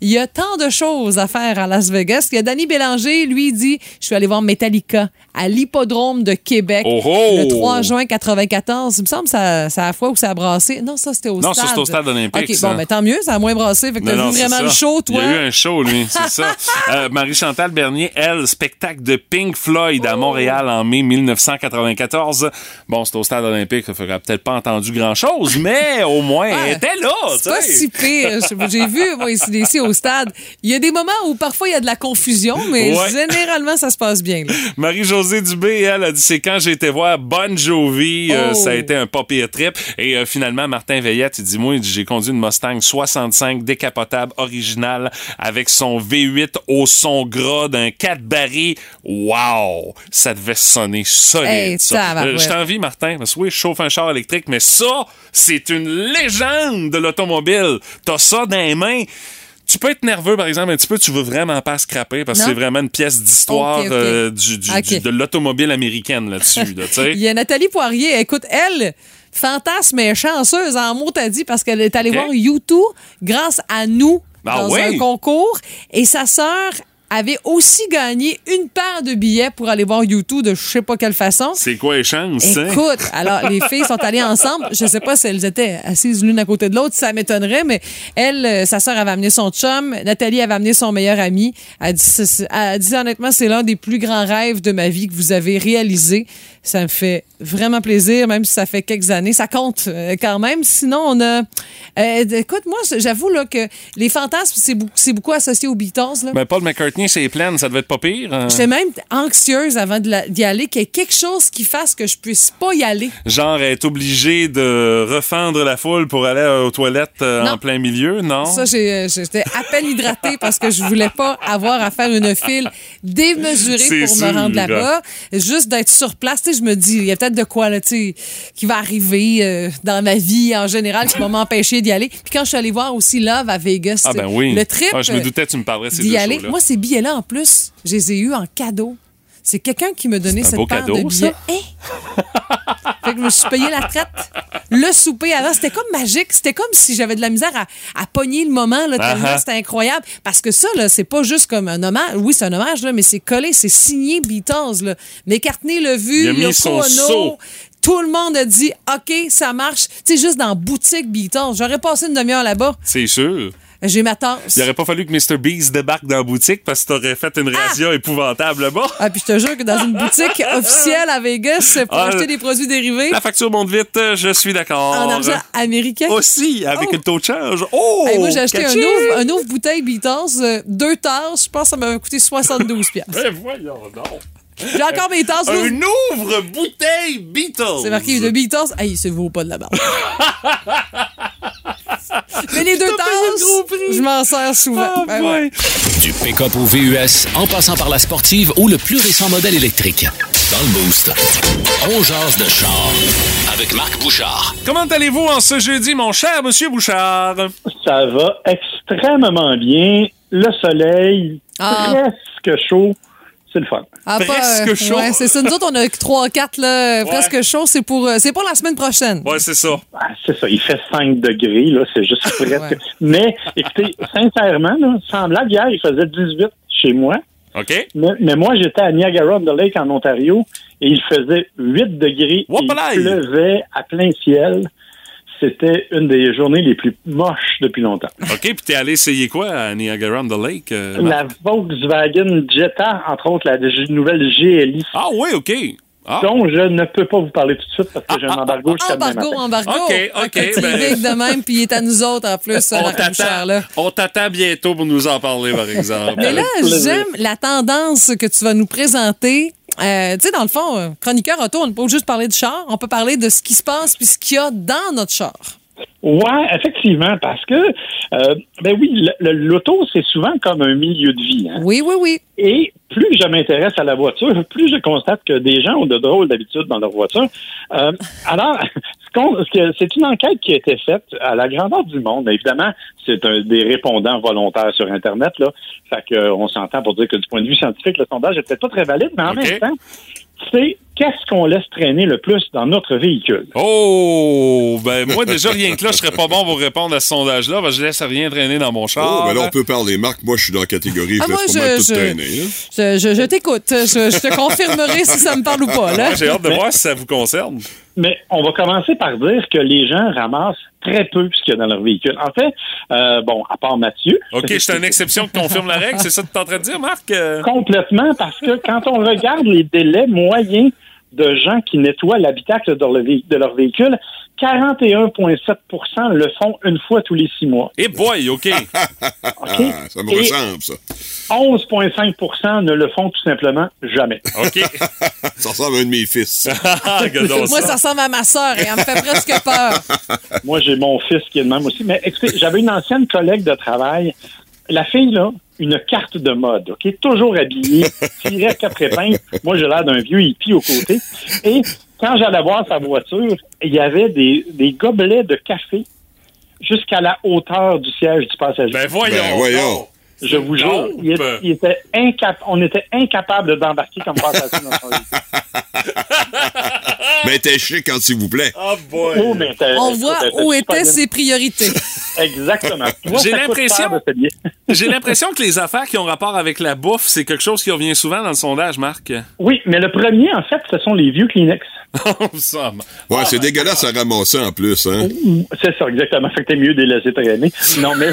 Il y a tant de choses à faire à Las Vegas. Il y a Danny Bélanger, lui, il dit, je suis allé voir Metallica à l'hippodrome de Québec Oh, oh! le 3 juin 94. Il me semble que ça- c'est à la fois où ça a brassé. Non, ça, c'était au Non, stade. ça, c'est au stade olympique, OK, ça. bon, mais tant mieux, ça a moins brassé. Fait que Non, t'as non, vu vraiment ça. le show, toi? Il y a eu un show, lui, c'est ça. Euh, Marie-Chantal Bernier, elle, spectacle de Pink Floyd Oh! à Montréal en mai 1994. Bon, c'était au stade olympique, ça ferait peut-être pas entendu grand-chose, mais au moins, elle était là, C'est pas si pire. J'ai vu, moi, ici, ici, au stade. Il y a des moments où parfois il y a de la confusion, mais Ouais. généralement, ça se passe bien. Marie-Josée Dubé, elle, a dit c'est quand j'ai été voir Bon Jovi, euh, Oh. Ça a été un pas pire trip. Et euh, finalement, Martin Veillette, il dit moi, j'ai conduit une Mustang 65 décapotable originale avec son V8 au son gras d'un 4 barils. Wow! Ça devait sonner solide. Hey, ça. tabarouette. je t'envie, Martin, parce que oui, je chauffe un char électrique, mais ça, c'est une légende de l'automobile. T'as ça dans les mains. Tu peux être nerveux, par exemple, un petit peu, tu veux vraiment pas scraper parce que c'est vraiment une pièce d'histoire euh, du, du- de l'automobile américaine là-dessus. là. Il y a Nathalie Poirier. Écoute, elle, fantasme et chanceuse en mots, t'as dit, parce qu'elle est allée voir YouTube grâce à nous Ah dans oui? un concours. Et sa sœur avait aussi gagné une paire de billets pour aller voir YouTube de je sais pas quelle façon. C'est quoi les chances, hein? Écoute, alors les filles sont allées ensemble. Je sais pas si elles étaient assises l'une à côté de l'autre, ça m'étonnerait, mais elle, euh, sa sœur avait amené son chum, Nathalie avait amené son meilleur ami. Elle dit, elle dit honnêtement, c'est l'un des plus grands rêves de ma vie que vous avez réalisé. Ça me fait vraiment plaisir, même si ça fait quelques années. Ça compte euh, quand même. Sinon, on a. euh, écoute, moi, j'avoue là, que les fantasmes, c'est beaucoup, associé aux Beatles. Là. Ben, Paul McCartney, c'est plein, ça devait être pas pire. hein? J'étais même anxieuse avant d'y aller, qu'il y ait quelque chose qui fasse que je puisse pas y aller. Genre, être obligé de refendre la foule pour aller euh, aux toilettes euh, en plein milieu, non? Ça, j'étais à peine hydratée parce que je voulais pas avoir à faire une file démesurée pour sûr. me rendre là-bas. Juste d'être sur place, je me dis, il y a peut-être de quoi là, qui va arriver euh, dans ma vie en général qui va m'empêcher d'y aller. Puis quand je suis allée voir aussi Love à Vegas, Ah, ben oui. le trip Ah, je me doutais que tu me parlerais ces d'y deux aller. Moi, ces billets-là, en plus, je les ai eus en cadeau. C'est quelqu'un qui me donnait cette cadeau, de. Hein? Fait que je me suis payé la traite. Le souper avant, c'était comme magique. C'était comme si j'avais de la misère à, à pogner le moment, là, tellement Ah-ha. c'était incroyable. Parce que ça, là, c'est pas juste comme un hommage. Oui, c'est un hommage, là, mais c'est collé, c'est signé Beatles, là. McCartney l'a vu, son Ono. Tout le monde a dit, OK, ça marche. Tu sais, juste dans boutique Beatles. J'aurais passé une demi-heure là-bas. C'est sûr. J'ai ma tasse. Il aurait pas fallu que Mr. Beast débarque dans la boutique parce que t'aurais fait une razzia épouvantable là-bas. Ah, puis je te jure que dans une boutique officielle à Vegas, pour Ah, acheter des produits dérivés, La facture monte vite, euh, je suis d'accord. en argent américain. Aussi, avec Oh. le taux de change. Oh! Hey, moi, j'ai acheté un ouvre, un ouvre bouteille Beatles, euh, deux tasses, je pense que ça m'avait coûté 72 piastres. Ben voyons donc. J'ai encore mes tasses. Un ouvre bouteille Beatles. C'est marqué de Beatles. Hey, ça vaut pas de la barre. Mais les deux tasses, je m'en sers souvent. Ah, Ben ouais. Du pick-up au VUS, en passant par la sportive ou le plus récent modèle électrique. Dans le Boost, on jase de char avec Marc Bouchard. Comment allez-vous en ce jeudi, mon cher Monsieur Bouchard? Ça va extrêmement bien. Le soleil, Ah. presque chaud. C'est le fun. Ah, pas, Presque euh, chaud. Ouais, c'est ça. Nous autres, on a 3-4, là. Presque chaud. C'est pour, euh, c'est pour la semaine prochaine. Ouais, c'est ça. Ah, c'est ça, il fait 5 degrés, là, c'est juste presque. Ouais. Mais, écoutez, sincèrement, là, sans blague, hier, il faisait 18 chez moi. OK? Mais, mais moi, j'étais à Niagara-on-the-Lake, en Ontario, et il faisait 8 degrés. et il pleuvait à plein ciel. C'était une des journées les plus moches depuis longtemps. OK, puis t'es allé essayer quoi à Niagara-on-the-Lake? euh, La Volkswagen Jetta, entre autres, la nouvelle GLI, Ah oui, OK. Ah. dont je ne peux pas vous parler tout de suite parce que j'ai un embargo jusqu'à demain Embargo, matin. embargo. OK, OK, Petit ben- de même, puis il est à nous autres en plus, on euh, t'attend, on t'attend bientôt pour nous en parler, par exemple. Mais là, j'aime la tendance que tu vas nous présenter. Euh, tu sais, dans le fond, euh, chroniqueur auto, on ne peut pas juste parler de char, on peut parler de ce qui se passe puis ce qu'il y a dans notre char. Ouais, effectivement, parce que, euh, ben oui, l'auto, c'est souvent comme un milieu de vie. hein. Oui, oui, oui. Et plus je m'intéresse à la voiture, plus je constate que des gens ont de drôles d'habitudes dans leur voiture. Euh, alors, qu'on- c'est une enquête qui a été faite à la grandeur du monde. Évidemment, c'est un, des répondants volontaires sur Internet. Là. Fait que, euh, on s'entend pour dire que du point de vue scientifique, le sondage est peut-être pas très valide, mais en même temps, c'est qu'est-ce qu'on laisse traîner le plus dans notre véhicule? Oh, ben moi déjà rien que là, je serais pas bon pour répondre à ce sondage-là, que je laisse rien traîner dans mon char. Oh, mais là, on peut parler marque. Moi, je suis dans la catégorie, Ah, je moi, laisse pas mal je- tout je- traîner. hein. Je, je- je t'écoute. Je, je te confirmerai si ça me parle ou pas. Là. Ouais, J'ai hâte de voir si ça vous concerne. Mais on va commencer par dire que les gens ramassent très peu ce qu'il y a dans leur véhicule. En fait, euh, bon, à part Mathieu. OK, je suis une exception qui confirme la règle, c'est ça que tu es en train de dire, Marc? Euh, Complètement, parce que quand on regarde les délais moyens de gens qui nettoient l'habitacle de, leur vé- de leur véhicule, 41,7% le font une fois tous les six mois. Eh boy, OK. Ah, ça me Et- ressemble, ça. 11,5% ne le font tout simplement jamais. OK. Ça ressemble à un de mes fils. Ah, Moi, ça ressemble à ma sœur et elle me fait presque peur. Moi, j'ai mon fils qui est de même aussi. Mais écoutez, j'avais une ancienne collègue de travail. La fille, là, une carte de mode, OK? Toujours habillée, tirait quatre épingles. Moi, j'ai l'air d'un vieux hippie au côté. Et quand j'allais voir sa voiture, il y avait des, des gobelets de café jusqu'à la hauteur du siège du passager. Ben voyons. Ben, voyons. Je vous jure, Dope. il était, il était incap- on était incapable d'embarquer comme passager dans son véhicule. Mais t'es chic quand s'il vous plaît. Oh boy. Oh, mais t'es- On voit où étaient ses priorités. Exactement. J'ai l'impression-. J'ai que les affaires qui ont rapport avec la bouffe, c'est quelque chose qui revient souvent dans le sondage, Marc. Oui, mais le premier, en fait, ce sont les vieux Kleenex. ça, Ouais, c'est dégueulasse à ramasser en plus, hein. C'est ça, exactement. Fait que t'es mieux de les laisser traîner. Non, mais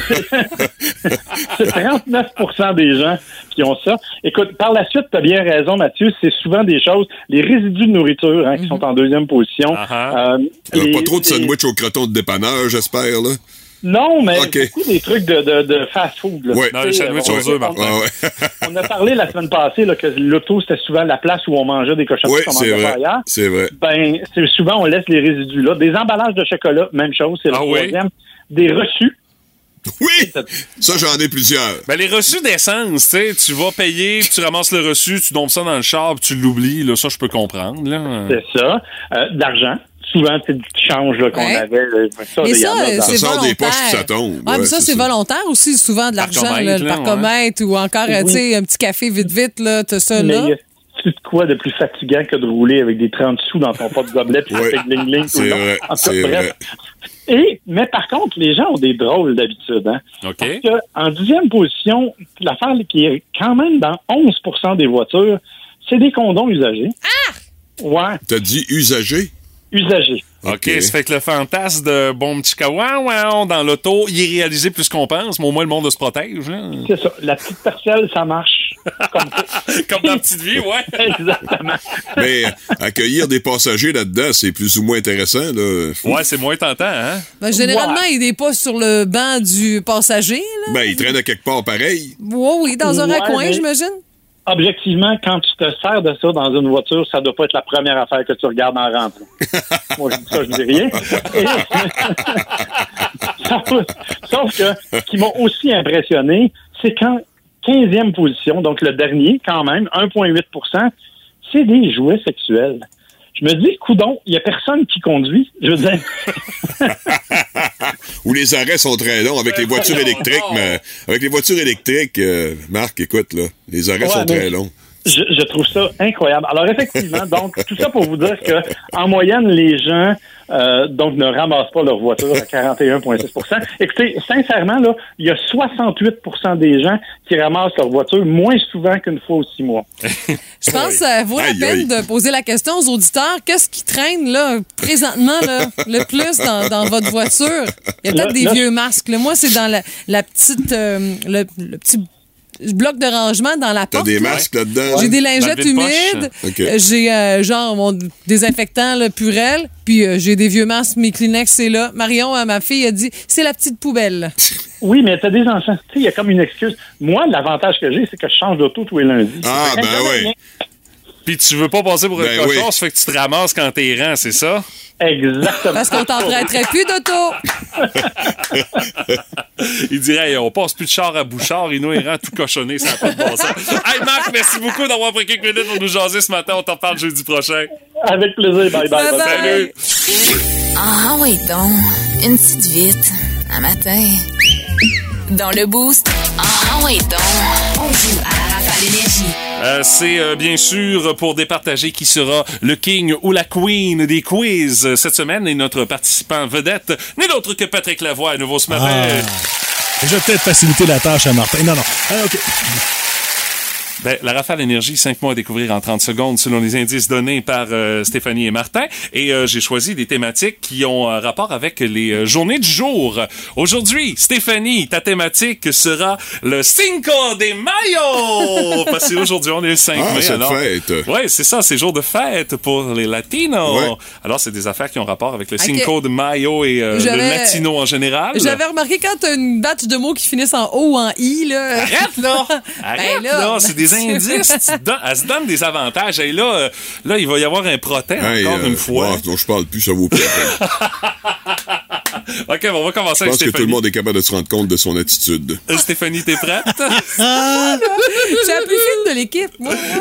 c'est c'est 39 des gens qui ont ça. Écoute, par la suite, t'as bien raison, Mathieu, c'est souvent des choses, les résidus de nourriture hein, qui sont en deuxième position. Euh, Il y a les- pas trop de les- sandwich au croton de dépanneur, j'espère, là. Non, mais beaucoup des trucs de, de, de fast-food. Ouais. Non, les Tu sandwichs on- aux œufs, Martin. Ah ouais. On a parlé la semaine passée là, que l'auto, c'était souvent la place où on mangeait des cochonneries Oui, qu'on c'est mangeait vrai. ailleurs. C'est vrai. Ben, c'est souvent, on laisse les résidus là. Des emballages de chocolat, même chose, c'est le Ah oui? troisième. Des reçus. Oui! Ça, j'en ai plusieurs. Ben, les reçus d'essence, tu sais, tu vas payer, puis tu ramasses le reçu, tu dompes ça dans le char, puis tu l'oublies, là, ça, je peux comprendre, là. C'est ça. Euh, de l'argent. Souvent, c'est du change là, qu'on Ouais. avait. Ça, Mais ça, en a dans- c'est sort des volontaire. poches, puis ça tombe. Ouais, mais Ouais, ça, c'est volontaire aussi, souvent de l'argent, Parcomètre, là, le là, parcomètre ou encore, euh, Oui. tu sais, un petit café vite, vite, là, t'as ça, Mais là. C'est de quoi de plus fatigant que de rouler avec des 30 sous dans ton pot de gobelet puis Ouais. ça fait gling gling tout vrai, En tout cas, c'est bref. Et, mais par contre, les gens ont des drôles d'habitude. Hein? Parce que, en dixième position, l'affaire qui est quand même dans 11% des voitures, c'est des condoms usagés. Ah! Ouais, T'as dit usagé? usagés. OK, ça fait que le fantasme de bon petit kawaouan dans l'auto, il est réalisé plus qu'on pense, mais au moins le monde se protège. là. C'est ça. La petite parcelle, ça marche. Comme Comme dans Petite Vie, ouais. Exactement. Mais euh, accueillir des passagers là-dedans, c'est plus ou moins intéressant, là. Ouais, c'est moins tentant, hein? Ben, généralement, Ouais. il n'est pas sur le banc du passager, là. Ben, ils traînent à quelque part pareil. Oui, oui, dans un Ouais, raccoin, mais- j'imagine. Objectivement, quand tu te sers de ça dans une voiture, ça doit pas être la première affaire que tu regardes en rentrant. Moi, je dis ça, je dis rien. Sauf que ce qui m'a aussi impressionné, c'est qu'en 15e position, donc le dernier, quand même, 1,8% c'est des jouets sexuels. Je me dis, coudon, il y a personne qui conduit. Je veux dire, Où les arrêts sont très longs avec les voitures électriques, mais avec les voitures électriques, euh, Marc, écoute, là, les arrêts Ouais, sont mais- très longs. Je, je trouve ça incroyable. Alors effectivement, donc tout ça pour vous dire que en moyenne, les gens euh, donc ne ramassent pas leur voiture à 41,6% Écoutez, sincèrement, là, il y a 68% des gens qui ramassent leur voiture moins souvent qu'une fois aux six mois. Je pense que ça vaut la peine aïe. de poser la question aux auditeurs. Qu'est-ce qui traîne là présentement là, le plus dans, dans votre voiture? Il y a peut-être des là- vieux masques. là. Moi, c'est dans la, la petite euh, le, le petit bloc de rangement dans la T'as porte. des masques là-dedans? J'ai des lingettes humides, euh, j'ai euh, genre mon désinfectant le Purel, puis euh, j'ai des vieux masques, mes Kleenex c'est là. Marion, euh, ma fille, a dit c'est la petite poubelle. Oui, mais t'as des enfants. Tu sais, il y a comme une excuse. Moi, l'avantage que j'ai, c'est que je change d'auto tous les lundis. Ah, ben oui. Puis tu veux pas passer pour un Ben cochon, oui. ça fait que tu te ramasses quand t'es rend, c'est ça? Exactement. Parce qu'on t'en prêterait plus d'auto. Il dirait, Hey, on passe plus de char à Bouchard, il nous rend tout cochonné, ça n'a pas de bon sens. Hey Marc, merci beaucoup d'avoir pris quelques minutes pour nous jaser ce matin. On t'en parle jeudi prochain. Avec plaisir. Bye bye. Bye bye. Salut! Ah oui donc, une petite vite, un matin. Dans le boost, ah oui donc, on joue à Rafale Énergie. Euh, c'est euh, bien sûr pour départager qui sera le king ou la queen des quiz euh, cette semaine et notre participant vedette n'est d'autre que Patrick Lavoie à nouveau ce matin. Ah. Je vais peut-être faciliter la tâche à Martin. Non, non. Ah, OK. Ben, la Rafale Énergie, 5 mois à découvrir en 30 secondes selon les indices donnés par euh, Stéphanie et Martin. Et euh, j'ai choisi des thématiques qui ont un rapport avec les euh, journées du jour. Aujourd'hui, Stéphanie, ta thématique sera le Cinco de Mayo! Parce qu'aujourd'hui, on est le 5 Ah, mai. c'est fête. Ouais, c'est ça, c'est jour de fête pour les Latinos. Ouais. Alors, c'est des affaires qui ont rapport avec le Ok. Cinco de Mayo et euh, le Latino en général. J'avais remarqué quand t'as une batch de mots qui finissent en O ou en I, là. Arrête, là! Arrête, Ben là, là! C'est des indices. Elle se donne des avantages. Et là, euh, là, il va y avoir un protet Hey, encore euh, une fois. ouais, dont je parle plus, ça vaut plus la peine. OK, bon, on va commencer Je avec pense que tout Stéphanie. le monde est capable de se rendre compte de son attitude. Euh, Stéphanie, t'es prête? Je suis la plus fine de l'équipe.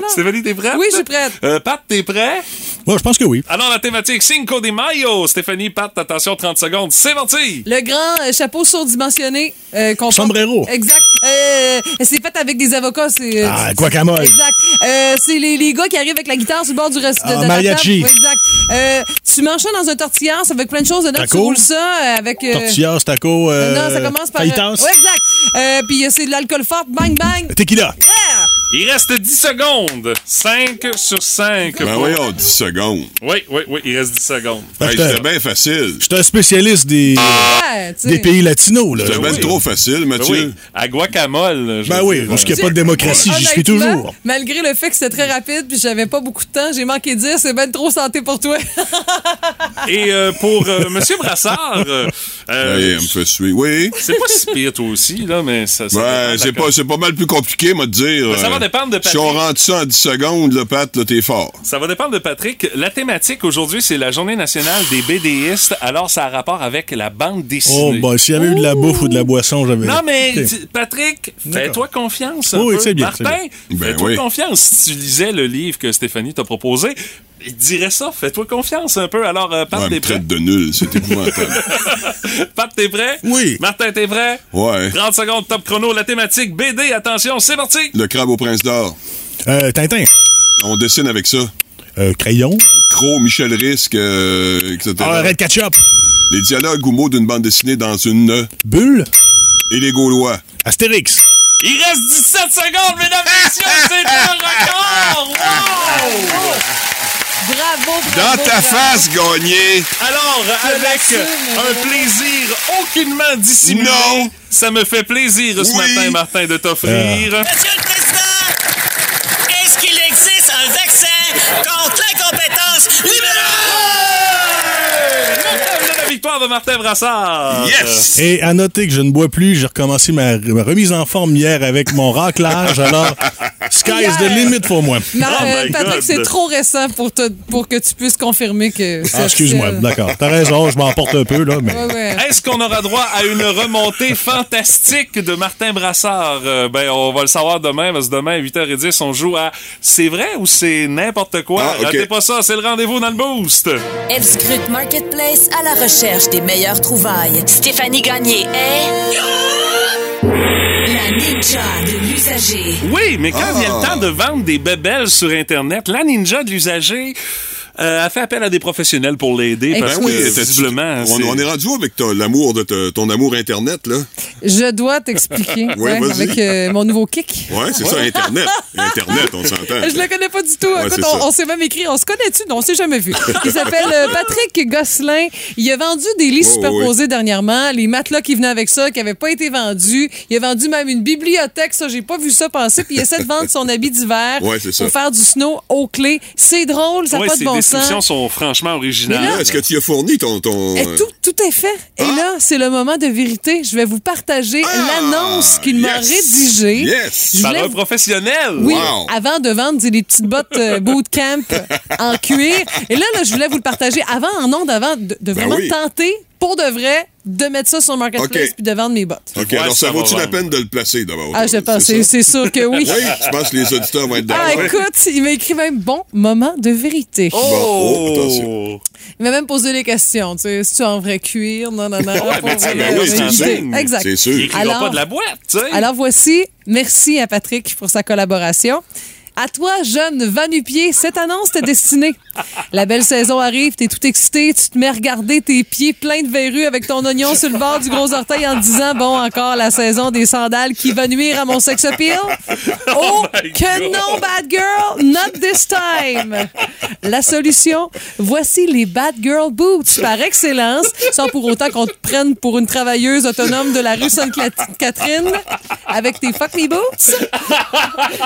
Stéphanie, t'es prête? Oui, je suis prête. Euh, Pat, t'es prêt? Moi, je pense que oui. Alors, la thématique Cinco de Mayo. Stéphanie, Pat, attention, 30 secondes. C'est parti! Le grand euh, chapeau surdimensionné. Euh, qu'on porte- Sombrero. Exact. Euh, c'est fait avec des avocats. C'est, euh, Ah, guacamole. Exact. Euh, c'est les, les gars qui arrivent avec la guitare sur le bord du reste de, Ah, de mariachi. table. Exact. Euh, tu manges ça dans un tortillard, ça avec plein de choses dedans. Taco. Tu roules ça euh, avec. euh, Tortillas, taco, euh, non, ça commence par. Oui, exact. Euh, Puis euh, c'est de l'alcool fort. Bang, bang. Tequila. Yeah! Il reste 10 secondes. 5 sur 5. Ben voyons, 10 secondes. Oui, oui, oui, il reste 10 secondes. Ben, C'était bien facile. J'étais un spécialiste des, Ouais, sais. des pays latinos. Là. C'était bien oui. trop facile, Ben Mathieu. oui, à guacamole. je Ben oui, parce euh, qu'il n'y a pas de démocratie, j'y suis toujours. Malgré le fait que c'était très rapide puis j'avais pas beaucoup de temps, j'ai manqué de dire c'est ben trop santé pour toi. Et euh, pour euh, Monsieur Brassard, euh, euh, Hey, me fait suer. Oui. c'est pas si pire toi aussi, là, mais ça, ça de c'est pas, c'est pas mal plus compliqué, moi, de dire. Ben, ça va euh, dépendre de Si on Patrick. rentre ça en 10 secondes, là, Pat, là, t'es fort. Ça va dépendre de Patrick. La thématique aujourd'hui, c'est la journée nationale des BDistes. Alors, ça a rapport avec la bande Oh, dessinée. bah, s'il y avait eu de la bouffe ou de la boisson, j'avais. Non, mais Patrick, fais-toi confiance. un Oui, c'est bien, c'est Martin, bien. fais-toi Ben oui. confiance. Si tu lisais le livre que Stéphanie t'a proposé, il dirait ça. Fais-toi confiance un peu. Alors, euh, Pat, Ouais, t'es prêt? traite de nul, c'est épouvantable. Pat, t'es prêt? Oui. Martin, t'es prêt? Ouais. 30 secondes, top chrono. La thématique BD, attention, c'est parti! Le crabe au prince d'or. Euh, Tintin. On dessine avec ça. Euh, crayon. Croc, Michel Risque, euh, etc. Ah, Red Ketchup. Les dialogues ou mots d'une bande dessinée dans une... Bulle. Et les Gaulois. Astérix. Il reste 17 secondes, mesdames et messieurs, c'est un record! Wow! Bravo, bravo. Dans ta bravo. face, gagné! Alors, avec un plaisir aucunement dissimulé, Non. ça me fait plaisir ce matin, Martin, de t'offrir... Monsieur le Président, victoire de Martin Brassard! Yes! Et à noter que je ne bois plus, j'ai recommencé ma, ma remise en forme hier avec mon raclage. Alors, sky's the limit pour moi. Non, Oh euh, my Patrick, c'est trop récent pour, te, pour que tu puisses confirmer que c'est Ah, excuse-moi. D'accord. T'as raison, je m'emporte un peu, là, mais. Ouais, ouais. Est-ce qu'on aura droit à une remontée fantastique de Martin Brassard? Euh, ben, on va le savoir demain, parce que demain, à 8h10, on joue à C'est vrai ou c'est n'importe quoi? Ah. Ratez pas ça, c'est le rendez-vous dans le boost! Elle scrute Marketplace à la recherche des meilleures trouvailles. Stéphanie Gagné est... La ninja de l'usager. Oui, mais quand Ah. vient le temps de vendre des bébelles sur Internet, la ninja de l'usager euh, a fait appel à des professionnels pour l'aider, parce Ben que oui, visiblement... On, est rendu avec ton- l'amour de te- ton amour Internet, là? Je dois t'expliquer Ouais, ouais, vas-y. avec euh, mon nouveau kick. Ouais, c'est ça, Internet. Internet, on s'entend. Je le connais pas du tout. Ouais, Écoute, on, s'est même écrit, on se connaît-tu? Non, on s'est jamais vu. Il s'appelle euh, Patrick Gosselin. Il a vendu des lits Oh, superposés dernièrement, les matelas qui venaient avec ça, qui n'avaient pas été vendus. Il a vendu même une bibliothèque, ça, j'ai pas vu ça passer. Puis il essaie de vendre son habit d'hiver pour faire du snow aux clés. C'est drôle, ça n'a Ouais, pas de bon descriptions sont franchement originales. Est-ce que tu as fourni ton. ton Et tout, tout est fait. Et là, c'est le moment de vérité. Je vais vous partager l'annonce qu'il m'a rédigée. Yes. Je Par un professionnel. Oui, Wow. avant de vendre des des petites bottes euh, bootcamp en cuir. Et là, là, je voulais vous le partager avant, en ondes, avant de, de Ben vraiment oui. tenter, pour de vrai, de mettre ça sur le marketplace OK. puis de vendre mes bottes. OK, alors ça vaut-tu la peine de le placer d'abord? Ah, je pense, c'est sûr que oui. Oui, je pense que les auditeurs vont être Ah, d'accord. écoute, il m'a écrit même bon moment de vérité. Bon, oh, attention. Il m'a même posé des questions. Tu sais, si tu en vrai cuir, non, non, non. Ouais, ben oui, c'est sûr. Exact. C'est sûr. Il écrira pas de la boîte, tu sais. Alors voici, merci à Patrick pour sa collaboration. À toi, jeune va-nu-pied, cette annonce t'est destinée. La belle saison arrive, t'es tout excité, tu te mets à regarder tes pieds pleins de verrues avec ton oignon sur le bord du gros orteil en te disant, bon, encore la saison des sandales qui va nuire à mon sex appeal. Oh, que non, bad girl, not this time. La solution, voici les bad girl boots par excellence, sans pour autant qu'on te prenne pour une travailleuse autonome de la rue Sainte-Catherine avec tes fuck me boots.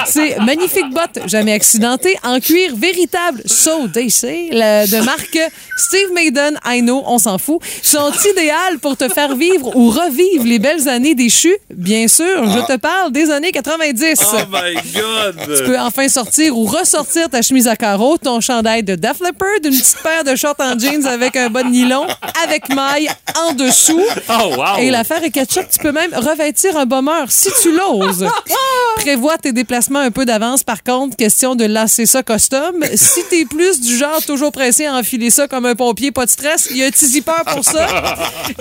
C'est magnifique bottes, jamais accidentées, en cuir véritable, so they say, la- de marque Steve Maiden, I know, on s'en fout, sont idéales pour te faire vivre ou revivre les belles années déchues? Bien sûr, je te parle des années 90. Oh my God! Tu peux enfin sortir ou ressortir ta chemise à carreaux, ton chandail de Def Leppard, une petite paire de shorts en jeans avec un bas de nylon, avec maille en dessous. Oh, wow! Et l'affaire est ketchup, tu peux même revêtir un bomber si tu l'oses. Prévois tes déplacements un peu d'avance, par contre, question de lasser ça custom. Si t'es plus du genre toujours pressé à enfiler ça comme un pompier, pas de stress, il y a un petit zipper pour ça.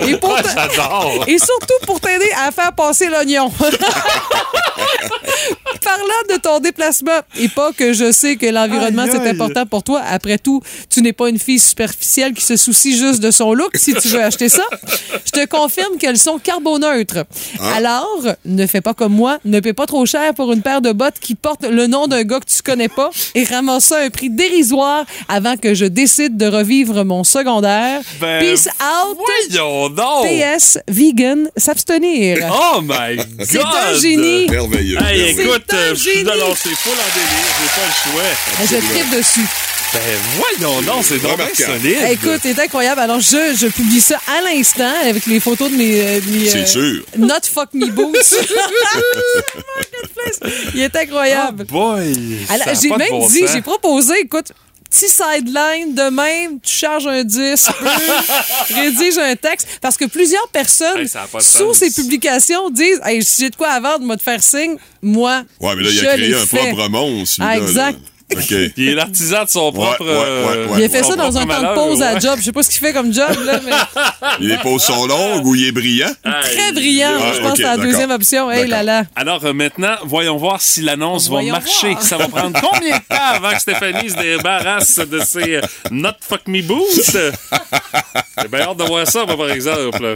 Et, pour te- J'adore. et surtout pour t'aider à faire passer l'oignon. Parlant de ton déplacement, et pas que je sais que l'environnement c'est important pour toi. Après tout, tu n'es pas une fille superficielle qui se soucie juste de son look si tu veux acheter ça. Je te confirme qu'elles sont carboneutres. Alors, ne fais pas comme moi, ne paie pas trop cher pour une paire de bottes qui porte le nom d'un gars que tu connais pas et ramasse ça à un prix dérisoire avant que je décide de revivre mon secondaire. Ben, Peace out. Voyons donc! PS, vegan, s'abstenir. Oh my God! C'est un génie. Merveilleux. Hey, écoute, C'est un euh, je suis génie. c'est en délire, j'ai pas le choix. Je tripe dessus. Ben voyons donc, c'est Remarquable. solide. Écoute, c'est incroyable. Alors, je, je publie ça à l'instant avec les photos de mes. euh, mes, C'est sûr. Not fuck me boots. Il est incroyable. Oh boy! Alors, j'ai de même bon dit, sens. j'ai proposé, écoute, petit sideline de même, tu charges un 10, peu, rédige un texte, parce que plusieurs personnes Hey, de sous sens. ces publications disent, hey, j'ai de quoi vendre, moi te faire signe, moi, Ouais, mais là, il a créé un fait. propre monstre. Ah, là. OK. Il est l'artisan de son propre. ouais, ouais, euh, ouais. Il a fait ça dans un temps de pause à job. Je sais pas ce qu'il fait comme job, là, mais Les pauses sont longues ou il est brillant? très brillant. Ah, je pense ok, que c'est la deuxième option. Hey là là. Alors euh, maintenant, voyons voir si l'annonce va marcher. voir. Ça va prendre combien de temps avant que Stéphanie se débarrasse de ses euh, Not Fuck Me Boots? J'ai bien hâte de voir ça, moi, par exemple.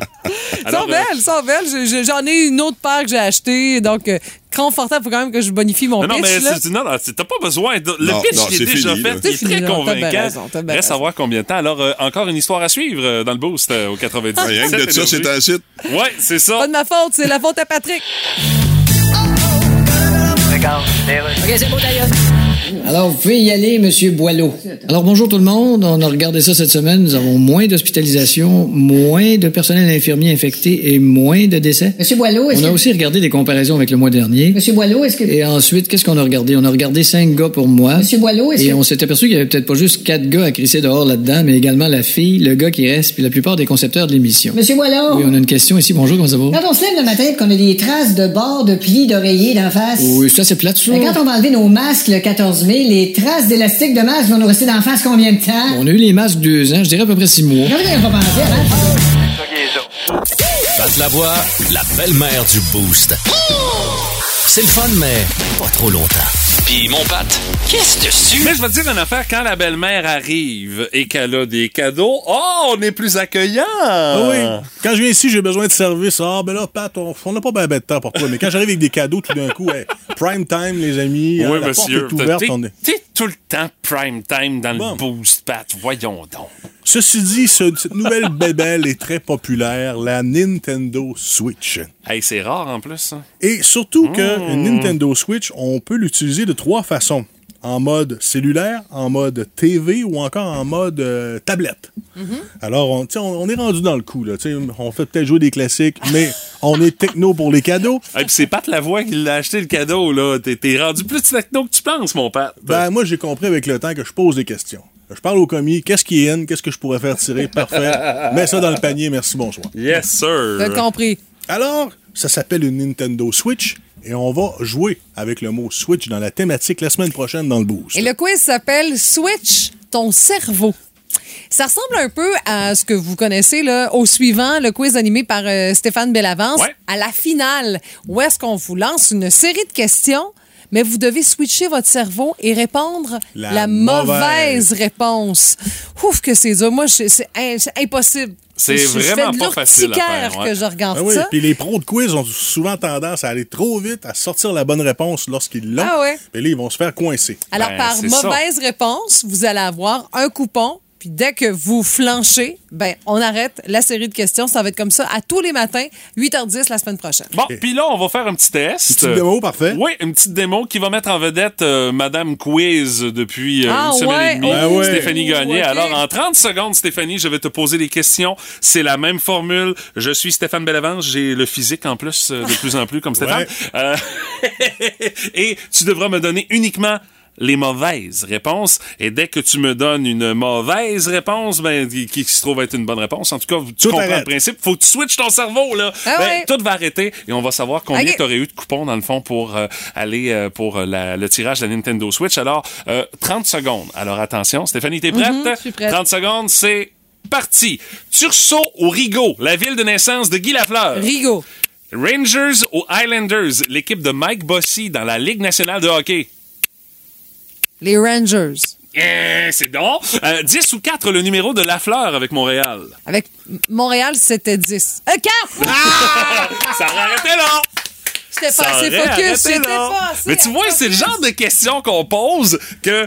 Alors, sont euh, belles, elles sont belles. J'en ai une autre paire que j'ai achetée. Donc, euh, confortable. faut quand même que je bonifie mon Non, non, pitch. mais là. c'est- non, non, t'as pas besoin. De, le Non, pitch, non, il est c'est déjà fini, fait. Il est C'est très non, convaincant. raison, Reste à raison. voir combien de temps. Alors, euh, encore une histoire à suivre euh, dans le boost euh, au 90. Rien que de ça, c'est un site. Ouais, c'est ça. Pas de ma faute, c'est la faute à Patrick. OK, c'est beau d'ailleurs. Alors, vous pouvez y aller, Monsieur Boileau. Alors, bonjour tout le monde. On a regardé ça cette semaine. Nous avons moins d'hospitalisations, moins de personnel infirmier infecté et moins de décès. Monsieur Boileau, est-ce On a que... aussi regardé des comparaisons avec le mois dernier. Monsieur Boileau, est-ce que... Et ensuite, qu'est-ce qu'on a regardé? On a regardé cinq gars pour moi. Monsieur Boileau, est-ce Et que... on s'est aperçu qu'il y avait peut-être pas juste quatre gars à crisser dehors là-dedans, mais également la fille, le gars qui reste, puis la plupart des concepteurs de l'émission. Monsieur Boileau, Oui, on a une question ici. Bonjour, comment ça va? quand on se lève le matin qu'on a des traces de bords, de plis, d'oreiller d'en face... Oui, ça, c'est plate, ça. Mais quand on va enlever nos masques le 14 mai, les traces d'élastique de masque vont nous rester d'en face combien de temps? On a eu les masques deux ans, je dirais à peu près six mois. Penser avant. Pat la voix, la belle-mère du Boost. C'est le fun, mais pas trop longtemps. Puis mon Pat, qu'est-ce dessus? Mais je vais te dire une affaire, quand la belle-mère arrive et qu'elle a des cadeaux, oh, on est plus accueillant! Ah oui. Quand je viens ici, j'ai besoin de service. Ah, ben là, Pat, on n'a pas bien ben de temps pour toi. Mais quand j'arrive avec des cadeaux, tout d'un coup, hey, prime time, les amis. hein, Oui, la porte monsieur. est ouverte. T'es- on est- T'es tout le temps prime time dans Bon. le boost, Pat. Voyons donc. Ceci dit, ce- cette nouvelle bébelle est très populaire, la Nintendo Switch. Hey, c'est rare en plus, ça. Et surtout que Mmh. une Nintendo Switch, on peut l'utiliser de trois façons. en mode cellulaire, en mode TV ou encore en mode euh, tablette. Alors, on, on, on est rendu dans le coup. Là, on fait peut-être jouer des classiques, mais on est techno pour les cadeaux. Et puis c'est Pat Lavoie qui l'a acheté le cadeau, là. T'es, t'es rendu plus techno que tu penses, mon Pat. Ben, moi, j'ai compris avec le temps que je pose des questions. Je parle au commis, qu'est-ce qui est in, qu'est-ce que je pourrais faire tirer, parfait. Mets ça dans le panier, merci, bonsoir. Yes, sir. T'as compris. Alors, ça s'appelle une Nintendo Switch et on va jouer avec le mot Switch dans la thématique la semaine prochaine dans le boost. Et le quiz s'appelle Switch ton cerveau. Ça ressemble un peu à ce que vous connaissez là, au suivant, le quiz animé par euh, Stéphane Bellavance, Ouais. à la finale, où est-ce qu'on vous lance une série de questions, mais vous devez switcher votre cerveau et répondre la, La mauvaise. mauvaise. réponse. Ouf que c'est dur. Moi, c'est impossible. C'est vraiment pas facile à faire, ouais. que je regarde Ah oui, ça. puis les pros de quiz ont souvent tendance à aller trop vite, à sortir la bonne réponse lorsqu'ils l'ont. Ah ouais. Puis là, ils vont se faire coincer. Alors, Ben, par ça. mauvaise réponse, vous allez avoir un coupon. Puis dès que vous flanchez, ben on arrête la série de questions. Ça va être comme ça à tous les matins, 8h10 la semaine prochaine. Bon, puis là, on va faire un petit test. Une petite démo, parfait. Oui, une petite démo qui va mettre en vedette euh, Madame Quiz depuis euh, Ah, une semaine ouais. et demie. Ben. Stéphanie Gagné. Alors, en 30 secondes, Stéphanie, je vais te poser des questions. C'est la même formule. Je suis Stéphane Bellavance. J'ai le physique en plus, euh, de plus en plus, comme Stéphane. Ouais. Euh, et tu devras me donner uniquement les mauvaises réponses. Et dès que tu me donnes une mauvaise réponse, ben, qui, qui se trouve être une bonne réponse, en tout cas, tu Tout comprends arrête. le principe. Faut que tu switches ton cerveau, là. Ah Ben, ouais. tout va arrêter et on va savoir combien Ok. tu aurais eu de coupons, dans le fond, pour euh, aller euh, pour euh, la- le tirage de la Nintendo Switch. Alors, euh, 30 secondes. Alors, attention. Stéphanie, t'es prête? Mhm, je suis prête. 30 secondes, c'est parti. Tursault ou Rigaud, la ville de naissance de Guy Lafleur? Rigaud, Rangers ou Highlanders, l'équipe de Mike Bossy dans la Ligue nationale de hockey? Les Rangers. Eh, c'est donc. Euh, 10 ou 4, le numéro de Lafleur avec Montréal. Avec Montréal, c'était 10. Euh, 4! Ça aurait arrêté là! C'était Ça pas assez focus. là. pas assez. Mais tu vois, c'est le genre de questions qu'on pose que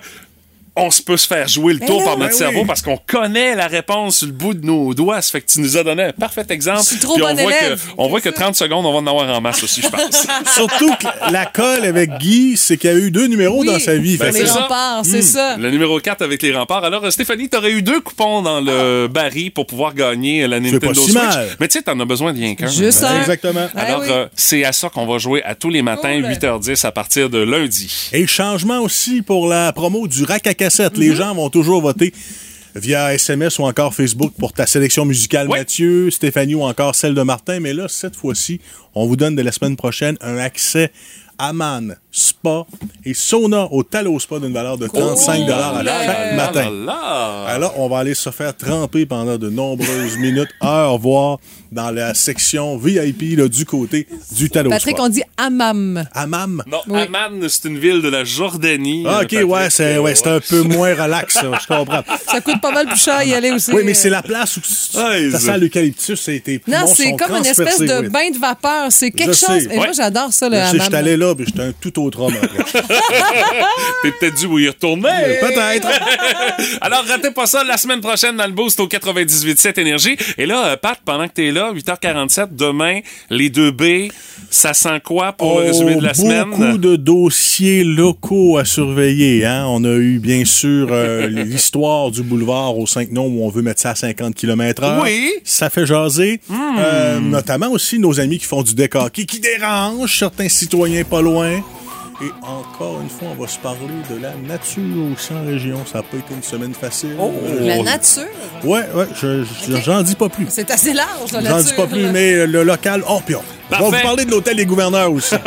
on se peut se faire jouer le Mais tour là, par notre ben cerveau oui. parce qu'on connaît la réponse sur le bout de nos doigts. Ça fait que tu nous as donné un parfait exemple. Je suis trop Puis on bon voit élève. que, on voit que C'est ça. 30 secondes, on va en avoir en masse aussi, je pense. Surtout que la colle avec Guy, c'est qu'il y a eu deux numéros Oui, dans sa vie. Ben, les que- c'est ça. remparts, c'est ça. Le numéro 4 avec les remparts. Alors, Stéphanie, t'aurais eu deux coupons dans le baril pour pouvoir gagner la Nintendo pas si Switch. mal. Mais tu sais, t'en as besoin de rien qu'un. Juste un. Exactement. Ah Alors, oui. euh, c'est à ça qu'on va jouer à tous les matins, Cool. 8h10 à partir de lundi. Et changement aussi pour la promo du rack cassette. Mhm. Les gens vont toujours voter via SMS ou encore Facebook pour ta sélection musicale Oui. Mathieu, Stéphanie ou encore celle de Martin. Mais là, cette fois-ci, on vous donne de la semaine prochaine un accès Aman, Spa et Sauna au Talo Spa d'une valeur de 35 à là chaque matin. Là. Alors, on va aller se faire tremper pendant de nombreuses minutes, heures, voire dans la section VIP là, du côté du Talo Patrick, Spa. on dit Amam. Hammam. Non, Oui. Amman, c'est une ville de la Jordanie. Ah, ok, Patrick. ouais, c'est ouais, c'est un peu moins relax, ça, je comprends. Ça coûte pas mal plus cher y aller aussi. Oui, mais c'est la place où ça c'est- sent l'eucalyptus, ça a été Non, c'est comme une espèce de bain de vapeur. C'est quelque Je chose. sais. Et moi, j'adore ça, le Je sais, hammam. j'étais allé là, puis j'étais un tout autre homme après. T'es peut-être dû y retourner. Peut-être. Alors, ratez pas ça la semaine prochaine dans le boost au 98.7 Énergie. Et là, euh, Pat, pendant que t'es là, 8h47, demain, les deux B, ça sent quoi pour le résumé de la Oh, semaine? Beaucoup de dossiers locaux à surveiller. Hein? On a eu, bien sûr, euh, l'histoire du boulevard aux 5 noms où on veut mettre ça à 50 km heure. Oui. Ça fait jaser. Euh, notamment aussi nos amis qui font du décaqué, qui dérangent certains citoyens pas loin. Et encore une fois, on va se parler de la nature aussi en région. Ça n'a pas été une semaine facile. La Euh, nature? Ouais, ouais, je- je- j'en dis pas plus. C'est assez large, la J'en nature. dis pas plus, mais le local. Oh, puis on on va vous parler de l'hôtel des gouverneurs aussi.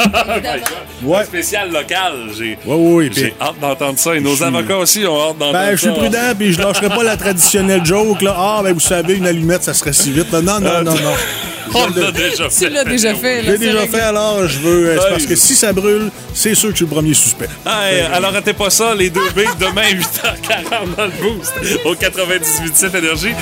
Un spécial local. J'ai Ouais, ouais, ouais, j'ai puis- hâte d'entendre ça. Et nos avocats aussi ont hâte d'entendre Ben, je suis prudent, puis je lâcherai pas la traditionnelle joke, là. Ah, ben, vous savez, une allumette, ça serait si vite. Non, non, non, non. non. On l'a déjà fait. Tu l'as déjà fait. Je là, l'ai déjà fait, alors je veux. euh, c'est Ouais. parce que si ça brûle, c'est sûr que je suis le premier suspect. Hey, alors ratez pas ça, les deux B demain 8h40 dans le boost au 98.7 Énergie.